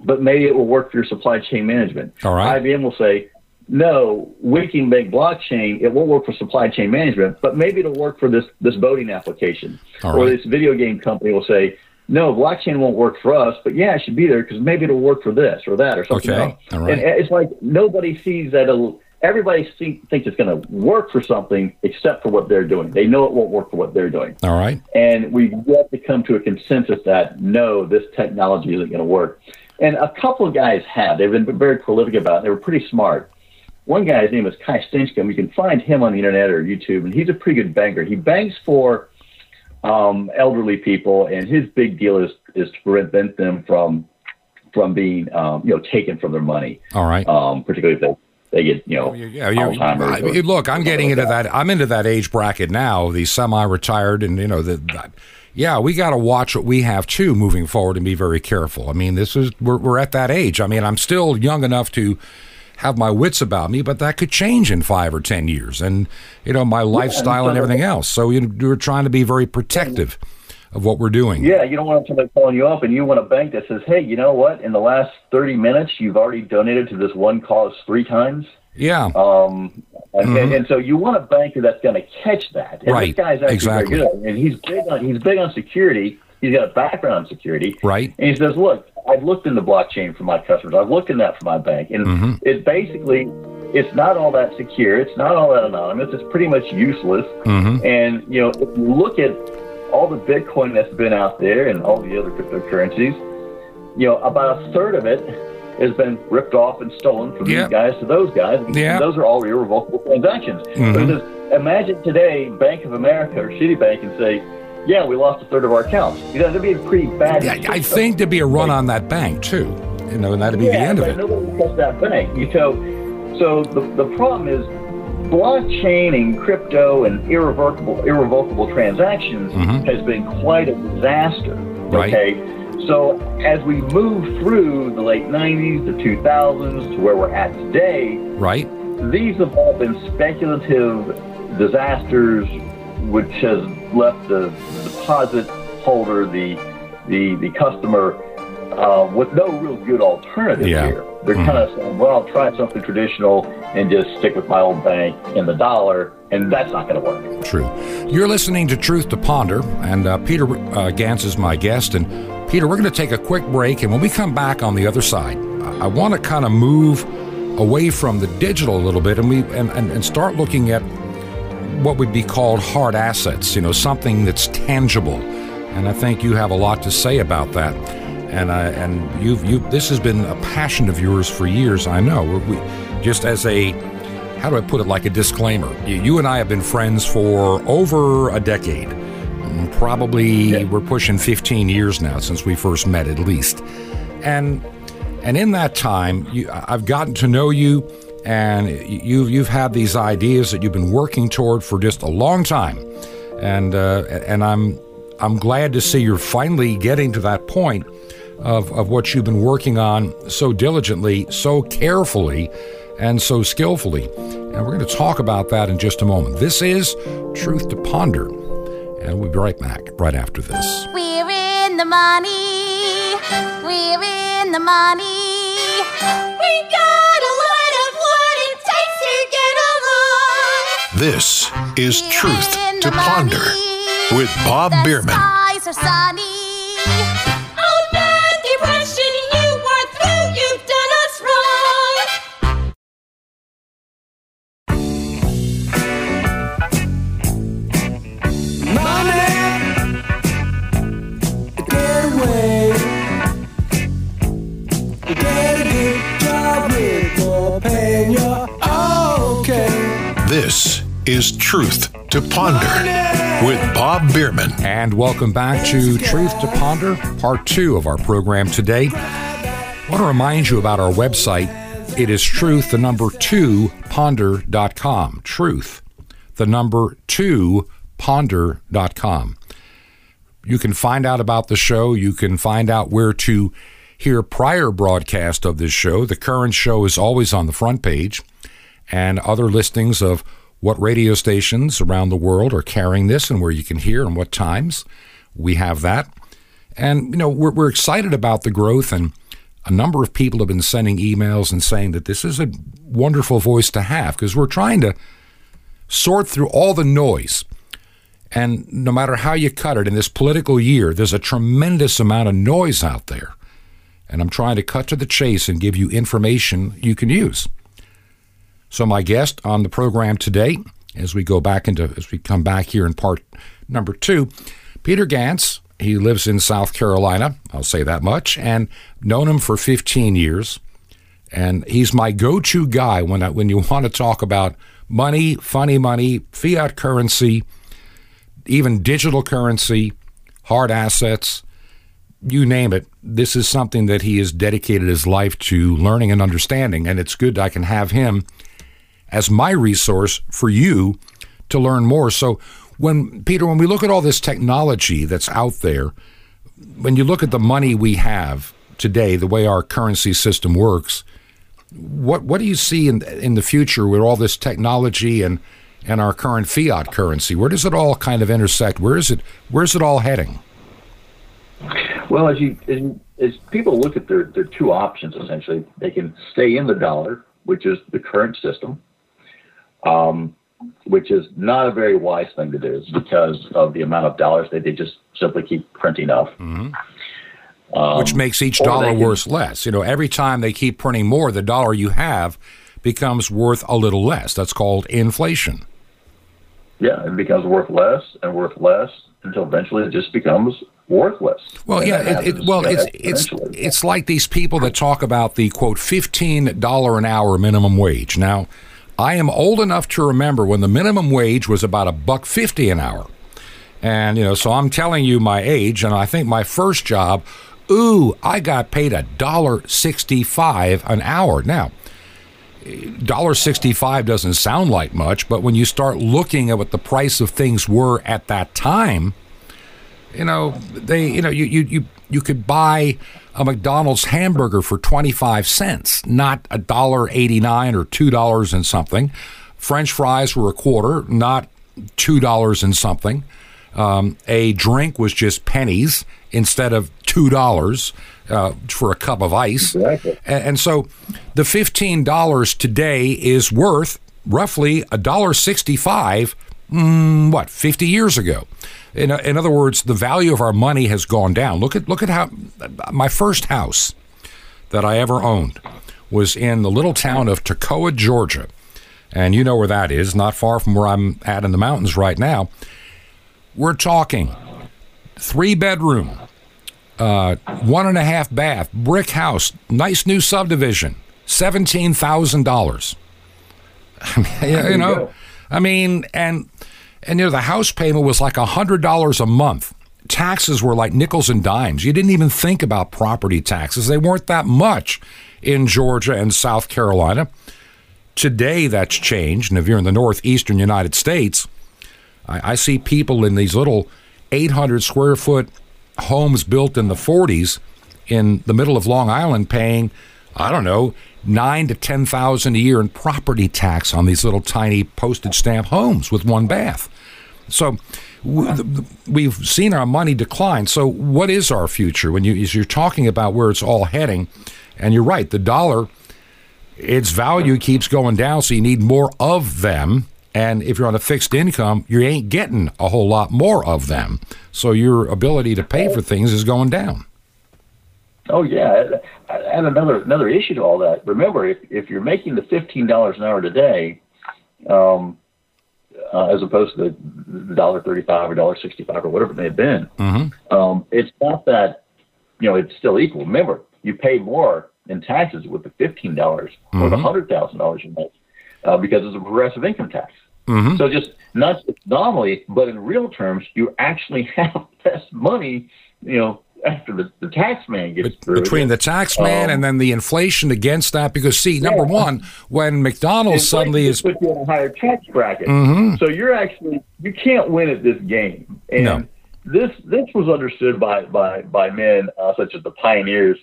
Speaker 3: but maybe it will work for your supply chain management.
Speaker 1: All right.
Speaker 3: IBM will say, no, we can make blockchain. It won't work for supply chain management, but maybe it'll work for this this voting application.
Speaker 1: All
Speaker 3: or
Speaker 1: right.
Speaker 3: this video game company will say, no, blockchain won't work for us, but yeah, it should be there because maybe it'll work for this or that or something
Speaker 1: okay.
Speaker 3: else.
Speaker 1: All right.
Speaker 3: And eh, it's like nobody sees that everybody think, thinks it's going to work for something except for what they're doing. They know it won't work for what they're doing.
Speaker 1: All right.
Speaker 3: And we've yet to come to a consensus that no, this technology isn't going to work. And a couple of guys have. They've been very prolific about it. They were pretty smart. One guy's name is Kai Stinchcombe. You can find him on the internet or YouTube, and he's a pretty good banker. He banks for um, elderly people, and his big deal is is to prevent them from from being um, you know taken from their money.
Speaker 1: All right.
Speaker 3: Um, particularly if they they get you know oh, yeah, Alzheimer's.
Speaker 1: I, look, I'm getting into that. I'm into that age bracket now. The semi-retired, and you know the. the yeah, we got to watch what we have too moving forward and be very careful. I mean, this is we're we're at that age. I mean, I'm still young enough to have my wits about me, but that could change in five or ten years, and you know my lifestyle yeah, and everything else. So you, are trying to be very protective of what we're doing.
Speaker 3: Yeah, you don't want somebody calling you up and you want a bank that says, hey, you know what? In the last 30 minutes, you've already donated to this one cause three times.
Speaker 1: Yeah.
Speaker 3: Um, and, mm-hmm. and, and, so you want a banker that's going to catch that. And
Speaker 1: right.
Speaker 3: This guy's actually
Speaker 1: exactly.
Speaker 3: very good, and he's big on he's big on security. He's got a background in security.
Speaker 1: Right.
Speaker 3: And he says, look, I've looked in the blockchain for my customers. I've looked in that for my bank, and mm-hmm. it basically it's not all that secure. It's not all that anonymous. It's pretty much useless.
Speaker 1: Mm-hmm.
Speaker 3: And you know, if you look at all the Bitcoin that's been out there and all the other cryptocurrencies, you know, about a third of it has been ripped off and stolen from yep. these guys to those guys. Those are all irrevocable transactions. Mm-hmm. imagine today Bank of America or Citibank and say, yeah, we lost a third of our accounts. You know, that'd be a pretty bad.
Speaker 1: Yeah, I think there'd be a run on that bank too. You know, and that'd be
Speaker 3: yeah,
Speaker 1: the end of it.
Speaker 3: Nobody would that bank. You know, so the the problem is blockchain and crypto and irrevocable irrevocable transactions mm-hmm. has been quite a disaster.
Speaker 1: Right.
Speaker 3: Okay. So as we move through the late 90s, the 2000s to where we're at today,
Speaker 1: right?
Speaker 3: These have all been speculative disasters, which has left the, deposit holder, the the the customer, uh, with no real good alternative
Speaker 1: yeah.
Speaker 3: here. They're mm-hmm. kind of saying, well, I'll try something traditional and just stick with my old bank and the dollar, and that's not going to work.
Speaker 1: True. You're listening to Truth to Ponder, and uh, Peter uh, Gans is my guest. And Peter, we're going to take a quick break, and when we come back on the other side, I want to kind of move away from the digital a little bit, and we and, and, and start looking at what would be called hard assets. You know, something that's tangible, and I think you have a lot to say about that. And I, and you've you this has been a passion of yours for years. I know. We, just as a how do I put it like a disclaimer? You, you and I have been friends for over a decade. Mm, Probably
Speaker 3: Yeah.
Speaker 1: we're pushing 15 years now since we first met, at least. And and in that time, you, I've gotten to know you, and you you've had these ideas that you've been working toward for just a long time, and uh, and I'm I'm glad to see you're finally getting to that point of of what you've been working on so diligently, so carefully, and so skillfully. And we're going to talk about that in just a moment. This is Truth to Ponder, and we'll be right back right after this.
Speaker 4: We're in the money. We're in the money. We got a lot of what it takes to get along.
Speaker 2: This is
Speaker 4: We're
Speaker 2: Truth to Ponder
Speaker 4: money.
Speaker 2: with Bob
Speaker 4: the
Speaker 2: Bierman.
Speaker 4: Not
Speaker 2: is Truth to Ponder with Bob Bierman.
Speaker 1: And welcome back to Truth to Ponder, part two of our program today. I want to remind you about our website. It is truth, the number two, ponder.com. Truth, the number two, ponder.com. You can find out about the show. You can find out where to hear prior broadcast of this show. The current show is always on the front page, and other listings of what radio stations around the world are carrying this and where you can hear and what times. We have that. And, you know, we're, we're excited about the growth, and a number of people have been sending emails and saying that this is a wonderful voice to have because we're trying to sort through all the noise. And no matter how you cut it in this political year, there's a tremendous amount of noise out there. And I'm trying to cut to the chase and give you information you can use. So my guest on the program today, as we go back into as we come back here in part number two, Peter Gantz. He lives in South Carolina. I'll say that much, and known him for 15 years. And he's my go-to guy when I, when you want to talk about money, funny money, fiat currency, even digital currency, hard assets, you name it. This is something that he has dedicated his life to learning and understanding, and it's good I can have him as my resource for you to learn more. So, when Peter, when we look at all this technology that's out there, when you look at the money we have today, the way our currency system works, what what do you see in in the future with all this technology and and our current fiat currency? Where does it all kind of intersect? Where is it where's it all heading?
Speaker 3: Well, as you as, as people look at their their two options, essentially, they can stay in the dollar, which is the current system, um, which is not a very wise thing to do because of the amount of dollars that they just simply keep printing up.
Speaker 1: which makes each dollar worth less. You know, every time they keep printing more, the dollar you have becomes worth a little less. That's called inflation.
Speaker 3: Yeah, it becomes worth less and worth less until eventually it just becomes worthless.
Speaker 1: Well, yeah, it, it, well, it's it's it's like these people that talk about the quote fifteen dollar an hour minimum wage. Now, I am old enough to remember when the minimum wage was about a buck fifty an hour, and you know, so I'm telling you my age, and I think my first job, ooh, I got paid a dollar sixty five an hour. Now, dollar sixty five doesn't sound like much, but when you start looking at what the price of things were at that time you know they you know you you you, you could buy a McDonald's hamburger for 25 cents not a dollar 89 or 2 dollars and something french fries were a quarter not 2 dollars and something um, a drink was just pennies instead of two dollars uh, for a cup of ice
Speaker 3: Exactly.
Speaker 1: and, and so the fifteen dollars today is worth roughly a dollar sixty-five. Mm, what fifty years ago? In, in other words, the value of our money has gone down. Look at look at how my first house that I ever owned was in the little town of Toccoa, Georgia, and you know where that is, not far from where I'm at in the mountains right now. We're talking three bedroom, uh, one and a half bath, brick house, nice new subdivision, seventeen thousand dollars. you know. I mean, and and you know the house payment was like a hundred dollars a month. Taxes were like nickels and dimes. You didn't even think about property taxes; they weren't that much in Georgia and South Carolina. Today, that's changed, and if you're in the northeastern United States, I, I see people in these little 800 square foot homes built in the 40s in the middle of Long Island paying, I don't know, nine to ten thousand a year in property tax on these little tiny postage stamp homes with one bath. So we've seen our money decline. So what is our future when you you're talking about where it's all heading? And you're right, the dollar, its value keeps going down, so you need more of them. And if you're on a fixed income, you ain't getting a whole lot more of them. So your ability to pay for things is going down.
Speaker 3: Oh yeah, and another another issue to all that. Remember, if if you're making the fifteen dollars an hour today, um, uh, as opposed to the dollar thirty five or dollar sixty five or whatever it may have been, um, it's not that you know it's still equal. Remember, you pay more in taxes with the fifteen dollars or the hundred thousand dollars you make uh, because it's a progressive income tax. So just not just nominally, but in real terms, you actually have less money. You know, after the, the tax man gets through
Speaker 1: between the tax man
Speaker 3: Um,
Speaker 1: and then the inflation against that. Because see, number
Speaker 3: Yeah.
Speaker 1: one, when McDonald's suddenly is
Speaker 3: put you in a higher tax bracket.
Speaker 1: Mhm.
Speaker 3: So you're actually you can't win at this game. And
Speaker 1: No.
Speaker 3: this this was understood by by by men uh, such as the pioneers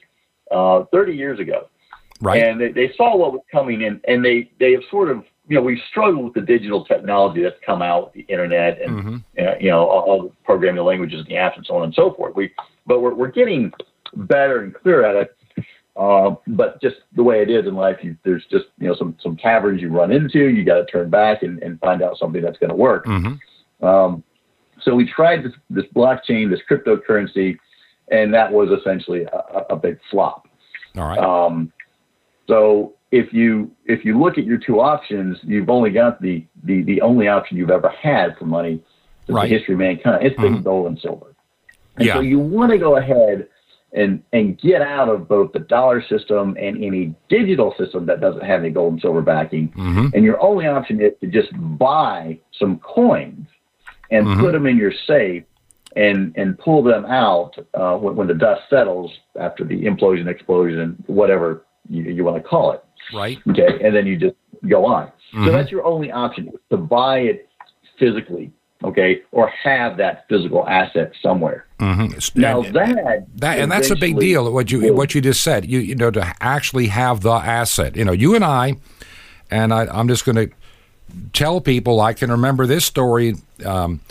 Speaker 3: uh, 30 years ago,
Speaker 1: right,
Speaker 3: and they, they saw what was coming in, and they they have sort of you know we've struggled with the digital technology that's come out, the internet, and
Speaker 1: Mm-hmm.
Speaker 3: uh, you know all, all the programming languages and the apps and so on and so forth. We but we're we're getting better and clearer at it. Uh, but just the way it is in life, you, there's just you know some some caverns you run into. You got to turn back and, and find out something that's going to work.
Speaker 1: Mhm.
Speaker 3: Um, so we tried this this blockchain, this cryptocurrency, and that was essentially a, a- big flop.
Speaker 1: all right,
Speaker 3: Um, so if you if you look at your two options, you've only got the the, the only option you've ever had for money in
Speaker 1: Right.
Speaker 3: the history of mankind. It's been gold and silver. And
Speaker 1: Yeah.
Speaker 3: so you want to go ahead and and get out of both the dollar system and any digital system that doesn't have any gold and silver backing.
Speaker 1: Mhm.
Speaker 3: And your only option is to just buy some coins and
Speaker 1: Mm-hmm.
Speaker 3: put them in your safe and and pull them out uh, when, when the dust settles after the implosion, explosion, whatever you, you want to call it.
Speaker 1: right,
Speaker 3: Okay, and then you just go on.
Speaker 1: Mm-hmm.
Speaker 3: So that's your only option to buy it physically. Okay, or have that physical asset somewhere.
Speaker 1: Mhm.
Speaker 3: Now
Speaker 1: And-
Speaker 3: that,
Speaker 1: That, and that's a big deal. What you what you just said. You you know to actually have the asset. You know, you and I, and I, I'm just going to tell people I can remember this story. Um,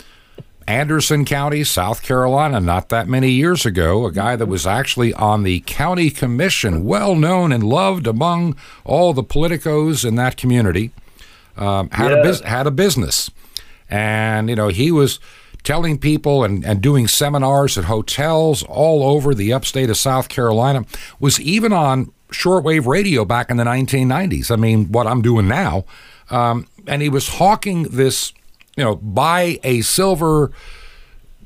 Speaker 1: Anderson County, South Carolina, not that many years ago, a guy that was actually on the county commission, well known and loved among all the politicos in that community, um, had a bus- had a business, and you know he was telling people and, and doing seminars at hotels all over the upstate of South Carolina. Was even on shortwave radio back in the 1990s. I mean, what I'm doing now, um, and he was hawking this, you know, buy a silver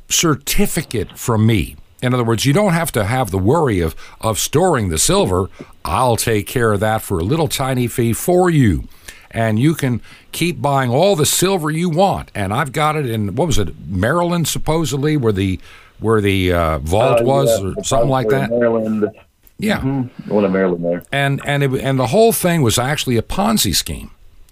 Speaker 1: certificate from me. In other words, you don't have to have the worry of, of storing the silver. I'll take care of that for a little tiny fee for you. And you can keep buying all the silver you want. And I've got it in what was it, Maryland supposedly, where the where the uh, vault
Speaker 3: Uh,
Speaker 1: was,
Speaker 3: yeah,
Speaker 1: or something like that.
Speaker 3: Maryland,
Speaker 1: Yeah,
Speaker 3: the one in Maryland there.
Speaker 1: and and it, and the whole thing was actually a Ponzi scheme,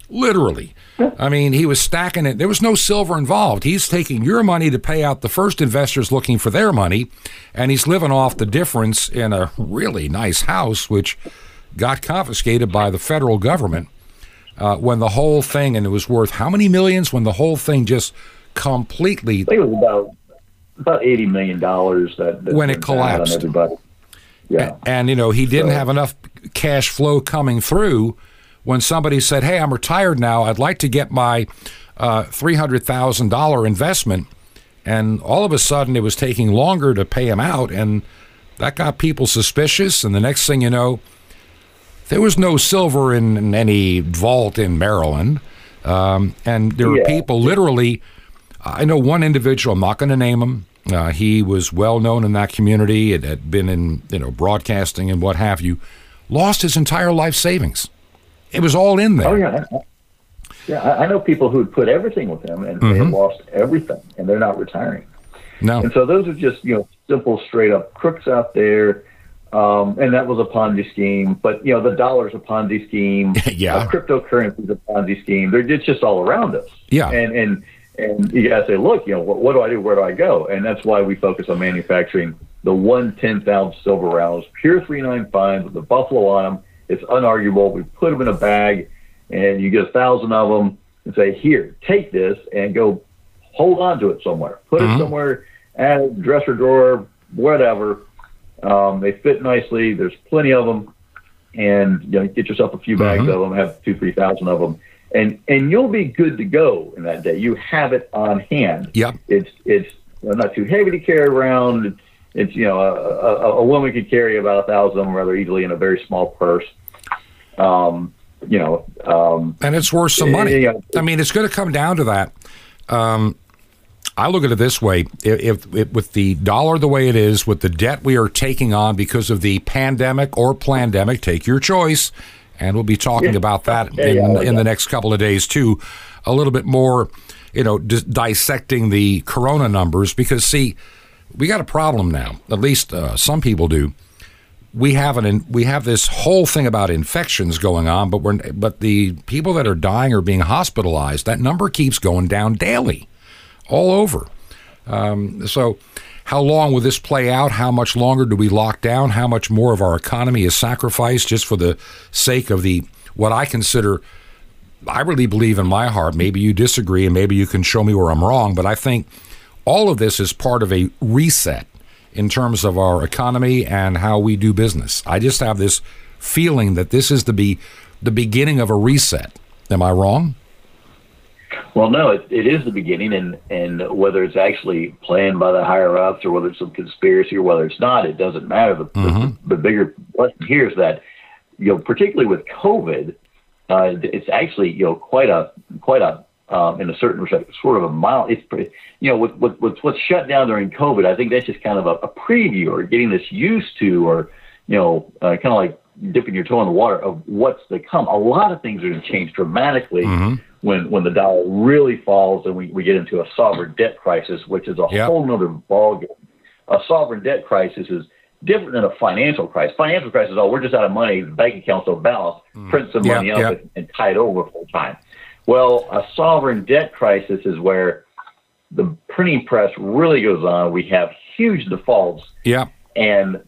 Speaker 1: literally. I mean, he was stacking it. There was no silver involved. He's taking your money to pay out the first investors looking for their money, and he's living off the difference in a really nice house, which got confiscated by the federal government uh, when the whole thing, and it was worth how many millions when the whole thing just completely
Speaker 3: I think it was about about eighty million dollars that, that
Speaker 1: When it collapsed.
Speaker 3: everybody. Yeah.
Speaker 1: and you know he didn't
Speaker 3: So-
Speaker 1: have enough cash flow coming through when somebody said hey i'm retired now i'd like to get my uh, $300000 investment and all of a sudden it was taking longer to pay him out and that got people suspicious and the next thing you know there was no silver in, in any vault in maryland um, and there were people literally i know one individual i'm not going to name him Uh, he was well known in that community. It had been in you know broadcasting and what have you. Lost his entire life savings. It was all in there.
Speaker 3: Oh yeah, I- yeah. I know people who had put everything with him and they
Speaker 1: Mm-hmm.
Speaker 3: had lost everything, and they're not retiring.
Speaker 1: No.
Speaker 3: And so those are just you know simple, straight up crooks out there. Um, and that was a Ponzi scheme, but you know the dollar's a Ponzi scheme.
Speaker 1: Yeah.
Speaker 3: uh, cryptocurrency is a Ponzi scheme. They're it's just all around us.
Speaker 1: Yeah.
Speaker 3: and and and you gotta say, look, you know, what, what do I do? Where do I go? And that's why we focus on manufacturing the one ten thousand silver rounds, pure three nine five with the buffalo on them. It's unarguable. We put them in a bag, and you get a thousand of them, and say, here, take this, and go hold on to it somewhere. Put it somewhere, add a dresser drawer, whatever. Um, they fit nicely. There's plenty of them, and you know, get yourself a few bags of them. Have two, three thousand of them, and and you'll be good to go in that day. You have it on hand.
Speaker 1: Yep.
Speaker 3: It's it's you know, not too heavy to carry around. It's you know a, a, a woman could carry about a thousand of them rather easily in a very small purse. Um, you know, um,
Speaker 1: and it's worth some money.
Speaker 3: Yeah.
Speaker 1: I mean, it's going to come down to that. Um, I look at it this way: if, if, if with the dollar the way it is, with the debt we are taking on because of the pandemic or plandemic, take your choice, and we'll be talking about that
Speaker 3: Yeah,
Speaker 1: in,
Speaker 3: yeah, like
Speaker 1: in the next couple of days too, a little bit more, you know, dis- dissecting the corona numbers because see, we got a problem now. At least uh, some people do. We have an in, we have this whole thing about infections going on, but we're but the people that are dying or being hospitalized, that number keeps going down daily, all over. Um, so, how long will this play out? How much longer do we lock down? How much more of our economy is sacrificed just for the sake of the what I consider? I really believe in my heart. Maybe you disagree, and maybe you can show me where I'm wrong. But I think all of this is part of a reset in terms of our economy and how we do business. I just have this feeling that this is the be the beginning of a reset. Am I wrong?
Speaker 3: Well, no, it, it is the beginning, and and whether it's actually planned by the higher ups or whether it's some conspiracy or whether it's not, it doesn't matter. The, the, the bigger lesson here is that you know, particularly with COVID, uh, it's actually you know quite a quite a um, in a certain respect, sort of a mild. It's pretty, you know with, with with what's shut down during COVID. I think that's just kind of a, a preview or getting this used to, or you know, uh, kind of like dipping your toe in the water of what's to come. A lot of things are going to change dramatically when when the dollar really falls and we, we get into a sovereign debt crisis, which is a
Speaker 1: Yep.
Speaker 3: whole nother ballgame. A sovereign debt crisis is different than a financial crisis. Financial crisis, oh, we're just out of money, the bank account's don't balance, mm. print some
Speaker 1: Yeah,
Speaker 3: money up
Speaker 1: yeah.
Speaker 3: and, and tie it over full time. Well, a sovereign debt crisis is where the printing press really goes on. We have huge defaults
Speaker 1: Yeah.
Speaker 3: and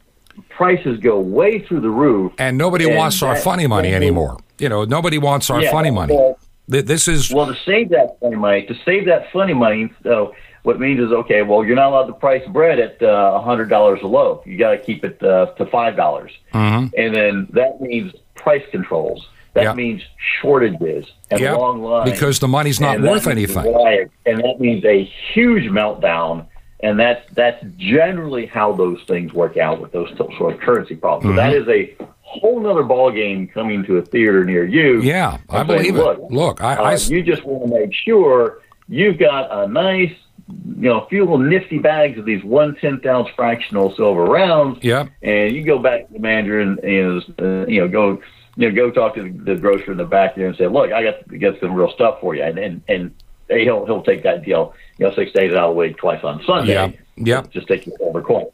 Speaker 3: prices go way through the roof.
Speaker 1: And nobody
Speaker 3: And
Speaker 1: wants our funny money anymore. You know, nobody wants our
Speaker 3: Yeah,
Speaker 1: funny money.
Speaker 3: well-
Speaker 1: This is
Speaker 3: Well, to save that funny money, to save that funny money, so what it means is okay. Well, you're not allowed to price bread at uh, a hundred dollars a loaf. You got to keep it uh, to five dollars, and then that means price controls. That
Speaker 1: Yeah.
Speaker 3: means shortages and
Speaker 1: Yep,
Speaker 3: long lines
Speaker 1: because the money's not worth anything.
Speaker 3: riots, and that means a huge meltdown. And that's that's generally how those things work out with those sort of currency problems. So that
Speaker 1: Mm-hmm.
Speaker 3: is a whole nother ballgame coming to a theater near you.
Speaker 1: Yeah, I
Speaker 3: and saying,
Speaker 1: believe it.
Speaker 3: Look,
Speaker 1: Look, I-
Speaker 3: uh,
Speaker 1: I
Speaker 3: you just want to make sure you've got a nice, you know, a few little nifty bags of these one tenth ounce fractional silver rounds.
Speaker 1: Yep.
Speaker 3: And you go back to the manager and, and uh, you know go you know go talk to the, the grocer in the back there and say, look, I got get some real stuff for you, and and, and he'll he'll take that deal. You know, six days out of the week, twice on Sunday.
Speaker 1: Yeah. Yep.
Speaker 3: Just take your silver coin.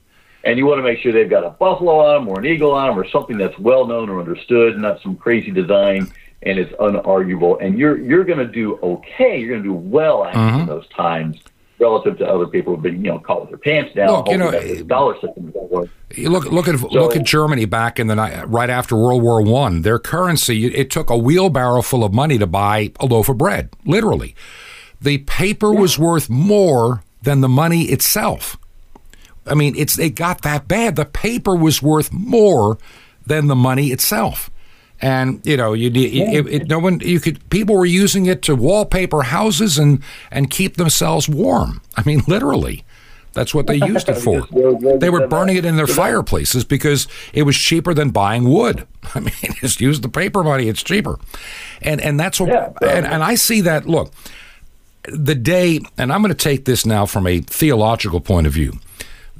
Speaker 3: And you want to make sure they've got a buffalo on them or an eagle on them or something that's well known or understood, not some crazy design, and it's unarguable. And you're you're going to do okay. You're going to do well actually
Speaker 1: Mm-hmm.
Speaker 3: in those times relative to other people who've been you know caught with their pants down.
Speaker 1: Look, you know,
Speaker 3: dollar system.
Speaker 1: Look look at look at Germany back in the right after World War One. Their currency it took a wheelbarrow full of money to buy a loaf of bread. Literally, the paper was worth more than the money itself. I mean, it's it got that bad. The paper was worth more than the money itself. And you know, you need it, it, no one. You could people were using it to wallpaper houses and and keep themselves warm. I mean, literally, that's what they used it for.
Speaker 3: Just go- go
Speaker 1: They were burning it in their fireplaces because it was cheaper than buying wood. I mean, just use the paper money; it's cheaper. And and that's what.
Speaker 3: Yeah,
Speaker 1: and and I see that. Look, the day, and I'm going to take this now from a theological point of view.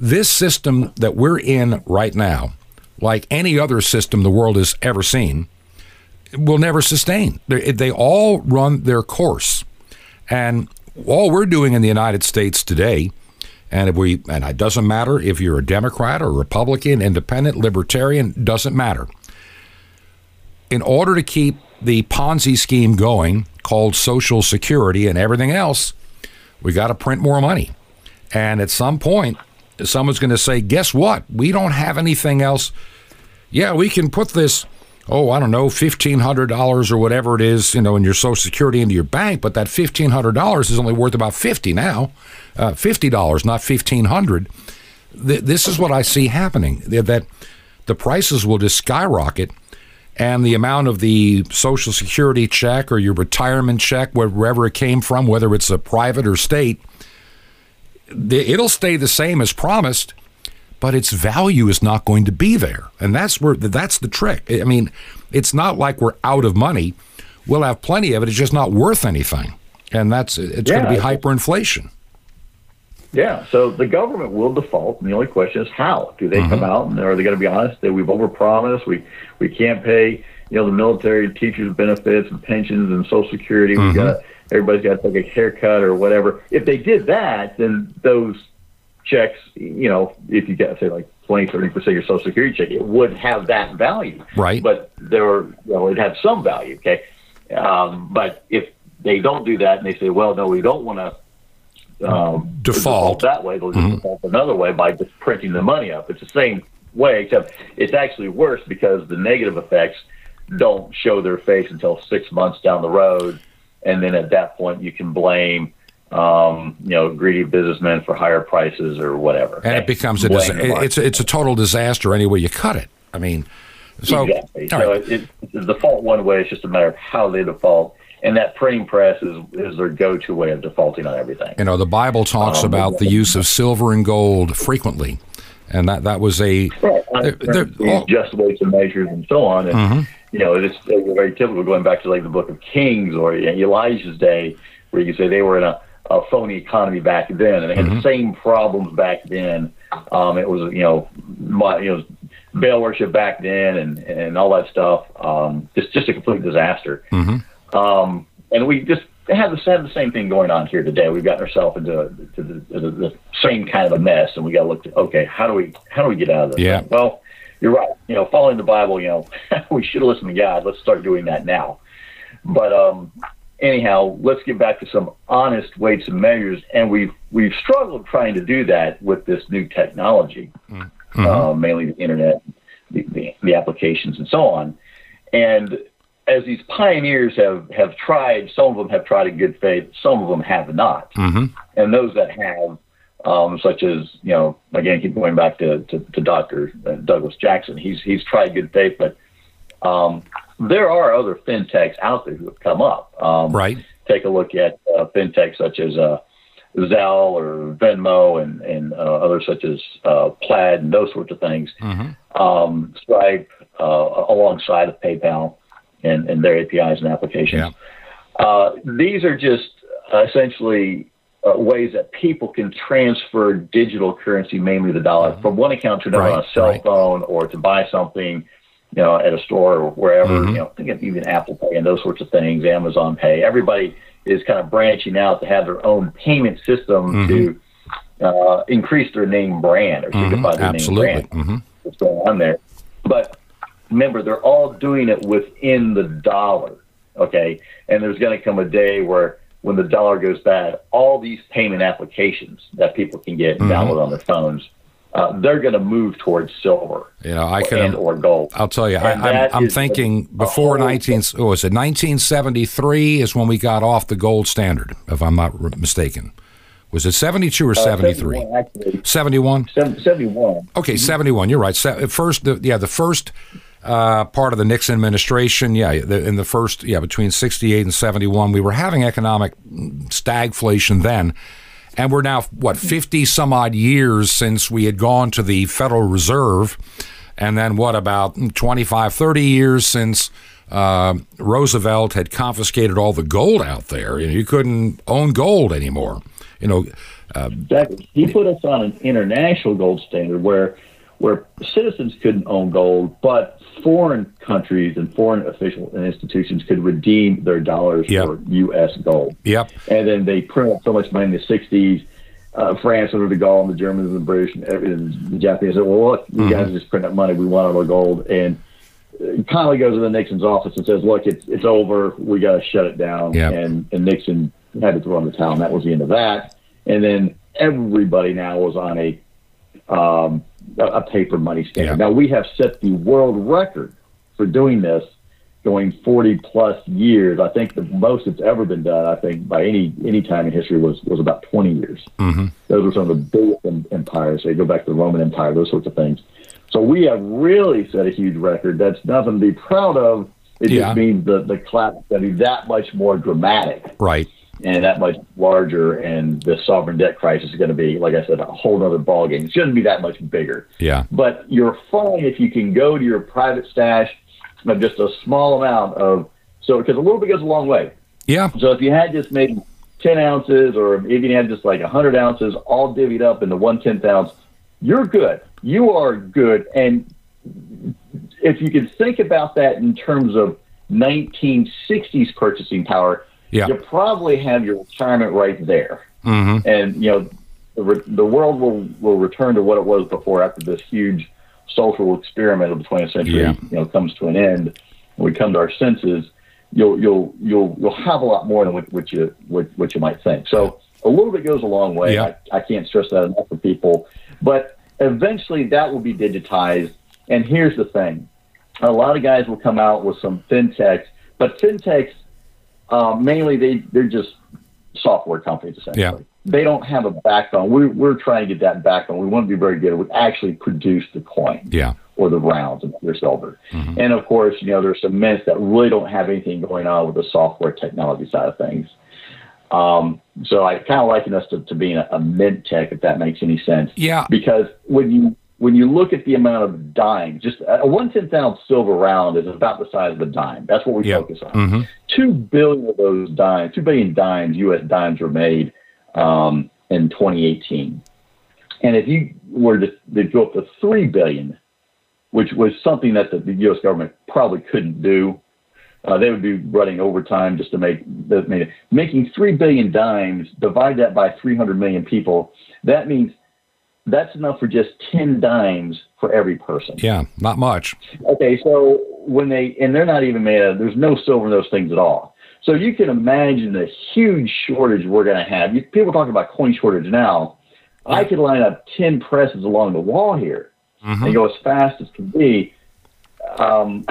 Speaker 1: This system that we're in right now, like any other system the world has ever seen, will never sustain. They, all run their course. And all we're doing in the United States today, and if we and it doesn't matter if you're a Democrat or Republican, independent, libertarian, doesn't matter. In order to keep the Ponzi scheme going, called Social Security and everything else, we got to print more money. And at some point, someone's going to say, guess what? We don't have anything else. Yeah, we can put this, oh, I don't know, $1,500 or whatever it is, you know, in your Social Security into your bank, but that $1,500 is only worth about 50 now, uh, $50, not 1500 Th- This is what I see happening, that the prices will just skyrocket and the amount of the Social Security check or your retirement check, wherever it came from, whether it's a private or state, it'll stay the same as promised, but its value is not going to be there. And that's where that's the trick. I mean, it's not like we're out of money. We'll have plenty of it. It's just not worth anything. And that's it's
Speaker 3: Yeah.
Speaker 1: going to be hyperinflation.
Speaker 3: Yeah, so the government will default, and the only question is how. Do they come mm-hmm. out and are they going to be honest that we've overpromised? We we can't pay, you know, the military teachers benefits and pensions and Social Security. We mm-hmm. got everybody's got to take a haircut or whatever. If they did that, then those checks, you know, if you got say like 20, 30 percent of your Social Security check, it would have that value.
Speaker 1: Right.
Speaker 3: But there, were, you know, it had some value. Okay. Um, but if they don't do that and they say, well, no, we don't want to um,
Speaker 1: Default.
Speaker 3: that way. They'll just default another way by just printing the money up. It's the same way, except it's actually worse because the negative effects don't show their face until six months down the road, and then at that point you can blame. Um, you know, greedy businessmen for higher prices or whatever.
Speaker 1: And it becomes a dis- it's a, it's a total disaster any way you cut it. I mean, so
Speaker 3: exactly. So
Speaker 1: right.
Speaker 3: it, it, the default one way. It's just a matter of how they default, and that printing press is is their go-to way of defaulting on everything.
Speaker 1: You know, the Bible talks
Speaker 3: Um,
Speaker 1: about the use of silver and gold frequently, and that that was a
Speaker 3: Right.
Speaker 1: They're- they're
Speaker 3: weights and measures and so on. And,
Speaker 1: Mm-hmm.
Speaker 3: You know, it's, it's very typical going back to like the book of Kings or Elijah's day, where you say they were in a, a phony economy back then and they had
Speaker 1: Mm-hmm.
Speaker 3: the same problems back then. Um, it was, you know, my, you know, Baal worship back then and, and all that stuff. Um, just, just a complete disaster.
Speaker 1: Mm-hmm.
Speaker 3: Um, and we just have the, have the same thing going on here today. We've gotten ourselves into to the, the, the same kind of a mess, and we got to look. To, okay, how do we how do we get out of this?
Speaker 1: Yeah.
Speaker 3: Well, you're right. You know, following the Bible. You know, we should listen to God. Let's start doing that now. But um, anyhow, let's get back to some honest weights and measures. And we've we've struggled trying to do that with this new technology, uh, mainly the internet, the, the, the applications, and so on. And as these pioneers have have tried, some of them have tried in good faith, some of them have not. And those that have, um, such as you know, again, keep going back to to, to Doctor Douglas Jackson. He's he's tried good faith, but um, there are other fintechs out there who have come up. Um,
Speaker 1: right.
Speaker 3: Take a look at uh, fintechs such as uh, Zelle or Venmo and and uh, others such as uh, Plaid and those sorts of things. Um, Stripe uh, alongside of PayPal and, and their APIs and applications.
Speaker 1: Yeah.
Speaker 3: Uh, these are just uh, essentially uh, ways that people can transfer digital currency, mainly the dollar, from one account to another
Speaker 1: Right,
Speaker 3: on a cell
Speaker 1: right.
Speaker 3: phone or to buy something, you know, at a store or wherever.
Speaker 1: Mm-hmm.
Speaker 3: You know, think of even Apple Pay and those sorts of things, Amazon Pay. Everybody is kind of branching out to have their own payment system to uh, increase their name brand or signify their
Speaker 1: Mm-hmm. Absolutely.
Speaker 3: name brand
Speaker 1: hmm
Speaker 3: what's going on there. But remember, they're all doing it within the dollar. Okay, and there's going to come a day where when the dollar goes bad, all these payment applications that people can get mm-hmm. and download on their phones, uh, they're going to move towards silver
Speaker 1: You know, I can.
Speaker 3: or gold.
Speaker 1: I'll tell you,
Speaker 3: And
Speaker 1: I'm, I'm thinking
Speaker 3: a
Speaker 1: before
Speaker 3: whole-
Speaker 1: 19. What was it 1973 is when we got off the gold standard, if I'm not r- mistaken. Was it 72 or uh, 73?
Speaker 3: 71, Actually,
Speaker 1: 71.
Speaker 3: seven- 71.
Speaker 1: Okay, mm-hmm. 71. You're right. Se- First, the, yeah, the first uh, part of the Nixon administration, yeah, in the first, yeah, between 68 and 71, we were having economic stagflation then. And we're now, what, 50 some odd years since we had gone to the Federal Reserve. And then what, about 25, 30 years since uh, Roosevelt had confiscated all the gold out there. You, know, you couldn't own gold anymore. You know,
Speaker 3: Exactly. He put us on an international gold standard where where citizens couldn't own gold, but foreign countries and foreign official and institutions could redeem their dollars
Speaker 1: Yep.
Speaker 3: for U.S. gold.
Speaker 1: Yep.
Speaker 3: And then they printed up so much money in the '60s. Uh, France under de Gaulle and the Germans and the British and and the Japanese said, "Well, look, you guys just print up money. We want all our gold." And Connally goes to the Nixon's office and says, "Look, it's it's over. We got to shut it down."
Speaker 1: Yep.
Speaker 3: And and Nixon had to throw in the towel. And that was the end of that. And then everybody now was on a um, a, paper money standard.
Speaker 1: Yeah.
Speaker 3: Now we have set the world record for doing this, going 40 plus years. I think the most it's ever been done. I think by any any time in history was was about 20 years. Mm-hmm. Those were some of the biggest em- empires. They go back to the Roman Empire, those sorts of things. So we have really set a huge record. That's nothing to be proud of. It
Speaker 1: Yeah.
Speaker 3: just means the the collapse is going to be that much more dramatic
Speaker 1: Right.
Speaker 3: And that much larger, and the sovereign debt crisis is going to be, like I said, a whole other ballgame. It shouldn't be that much bigger.
Speaker 1: Yeah.
Speaker 3: But you're fine if you can go to your private stash of just a small amount of, so because a little bit goes a long way.
Speaker 1: Yeah.
Speaker 3: So if you had just maybe 10 ounces, or if you had just like 100 ounces, all divvied up into one tenth ounce, you're good. You are good. And if you can think about that in terms of 1960s purchasing power,
Speaker 1: Yeah.
Speaker 3: you probably have your retirement right there.
Speaker 1: Mm-hmm.
Speaker 3: And you know, the, re- the world will will return to what it was before after this huge social experiment of the 20th century,
Speaker 1: Yeah.
Speaker 3: you know, comes to an end. We come to our senses, you'll you'll you'll you'll have a lot more than what, what you what, what you might think. So a little bit goes a long way.
Speaker 1: Yeah.
Speaker 3: I, I can't stress that enough for people. But eventually, that will be digitized. And here's the thing: a lot of guys will come out with some fintechs, but fintechs uh, mainly they they're just software companies essentially.
Speaker 1: Yeah.
Speaker 3: They don't have a backbone. We're we're trying to get that backbone. We want to be very good. We actually produce the coin
Speaker 1: Yeah.
Speaker 3: or the rounds of their silver.
Speaker 1: Mm-hmm.
Speaker 3: And of course, you know, there's some mints that really don't have anything going on with the software technology side of things. Um, so I kind of liken us to, to being a, a mint tech, if that makes any sense.
Speaker 1: Yeah.
Speaker 3: Because when you when you look at the amount of dimes, just a one tenth ounce silver round is about the size of a dime. That's what we
Speaker 1: Yeah.
Speaker 3: focus on.
Speaker 1: Mm-hmm.
Speaker 3: Two billion of those dimes, two billion dimes, U.S. dimes, were made um, in 2018. And if you were to, to go up to three billion, which was something that the, the U.S. government probably couldn't do, uh, they would be running overtime just to make the, make- making three billion dimes. Divide that by 300 million people. That means that's enough for just 10 dimes for every person.
Speaker 1: Yeah. Not much.
Speaker 3: Okay, so when they and they're not even made of there's no silver in those things at all. So you can imagine the huge shortage we're going to have. You, people talk about coin shortage now. I could line up ten presses along the wall here and go as fast as can be. Um,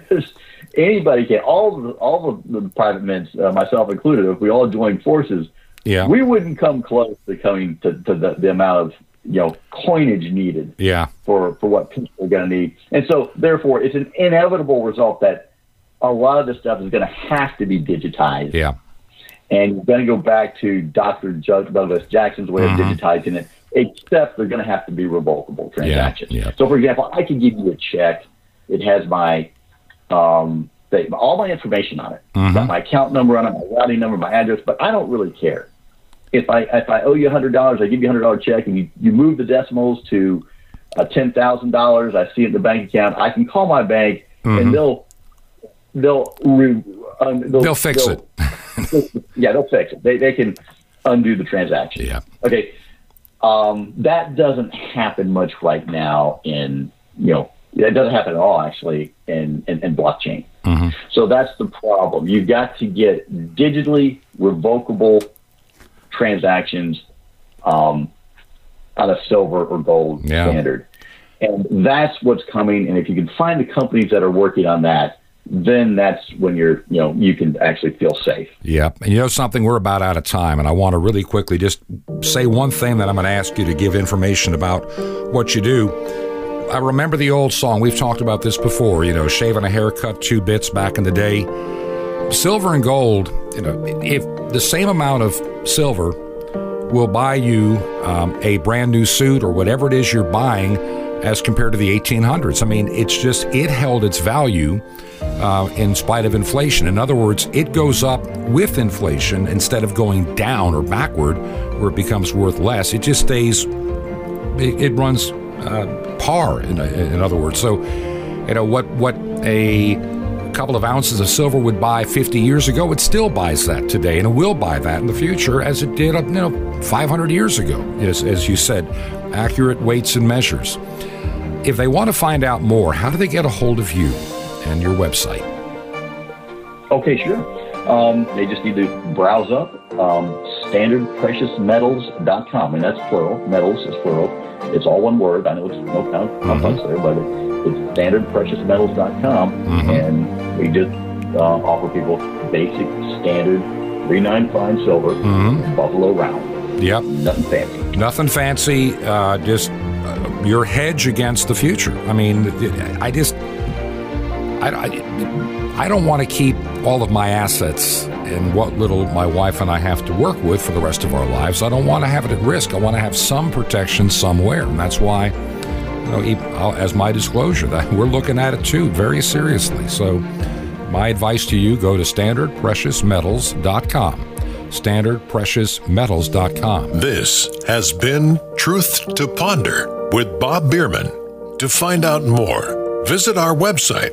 Speaker 3: anybody can. All the, all of the private mints, uh, myself included, if we all joined forces,
Speaker 1: Yeah.
Speaker 3: we wouldn't come close to coming to, to the, the amount of you know coinage needed
Speaker 1: Yeah.
Speaker 3: for, for what people are going to need. And so, therefore, it's an inevitable result that a lot of this stuff is going to have to be digitized.
Speaker 1: Yeah.
Speaker 3: And you're going to go back to Dr. Douglas Jackson's way
Speaker 1: Mm-hmm.
Speaker 3: of digitizing it, except they're going to have to be revocable transactions.
Speaker 1: yeah. yeah.
Speaker 3: So, for example, I can give you a check. It has my um, they, all my information on it.
Speaker 1: Mm-hmm.
Speaker 3: Got my account number on it, my routing number, my address, but I don't really care. If I if I owe you a hundred dollars, I give you a hundred dollar check, and you, you move the decimals to uh, ten thousand dollars. I see it in the bank account. I can call my bank, and they'll they'll re, um,
Speaker 1: Mm-hmm. They'll fix it.
Speaker 3: yeah, they'll fix it. They they can undo the transaction.
Speaker 1: Yeah.
Speaker 3: Okay. Um, that doesn't happen much right now in you know it doesn't happen at all actually in in, in blockchain. So that's the problem. You've got to get digitally revocable transactions um, on a silver or gold
Speaker 1: Yeah.
Speaker 3: standard, and that's what's coming. And if you can find the companies that are working on that, then that's when you're you know you can actually feel safe.
Speaker 1: Yeah. And you know something? We're about out of time, and I want to really quickly just say one thing that I'm going to ask you to give information about what you do. I remember the old song. We've talked about this before, you know, shaving a haircut two bits back in the day. Silver and gold, you know, if the same amount of silver will buy you um, a brand new suit or whatever it is you're buying as compared to the 1800s. I mean, it's just, it held its value uh, in spite of inflation. In other words, it goes up with inflation instead of going down or backward where it becomes worth less. It just stays, it, it runs uh, par, in, in other words. So, you know, what, what a couple of ounces of silver would buy 50 years ago, it still buys that today, and it will buy that in the future as it did, you know, 500 years ago, as, as you said, accurate weights and measures. If they want to find out more, how do they get a hold of you and your website?
Speaker 3: Okay, sure. Um, they just need to browse up um, standardpreciousmetals.com, and that's plural. Metals is plural. It's all one word. I know it's no complex mm-hmm. there, but it's standardpreciousmetals.com, mm-hmm. and we just uh, offer people basic, standard, 3.9 fine silver, mm-hmm. Buffalo round.
Speaker 1: Yep.
Speaker 3: Nothing fancy.
Speaker 1: Nothing fancy. Uh, just uh, your hedge against the future. I mean, I just, I, I, I don't want to keep all of my assets and what little my wife and I have to work with for the rest of our lives. I don't want to have it at risk. I want to have some protection somewhere, and that's why, you know, as my disclosure, that we're looking at it too very seriously. So, my advice to you: go to standardpreciousmetals.com. Standardpreciousmetals.com.
Speaker 2: This has been Truth to Ponder with Bob Bierman. To find out more, visit our website,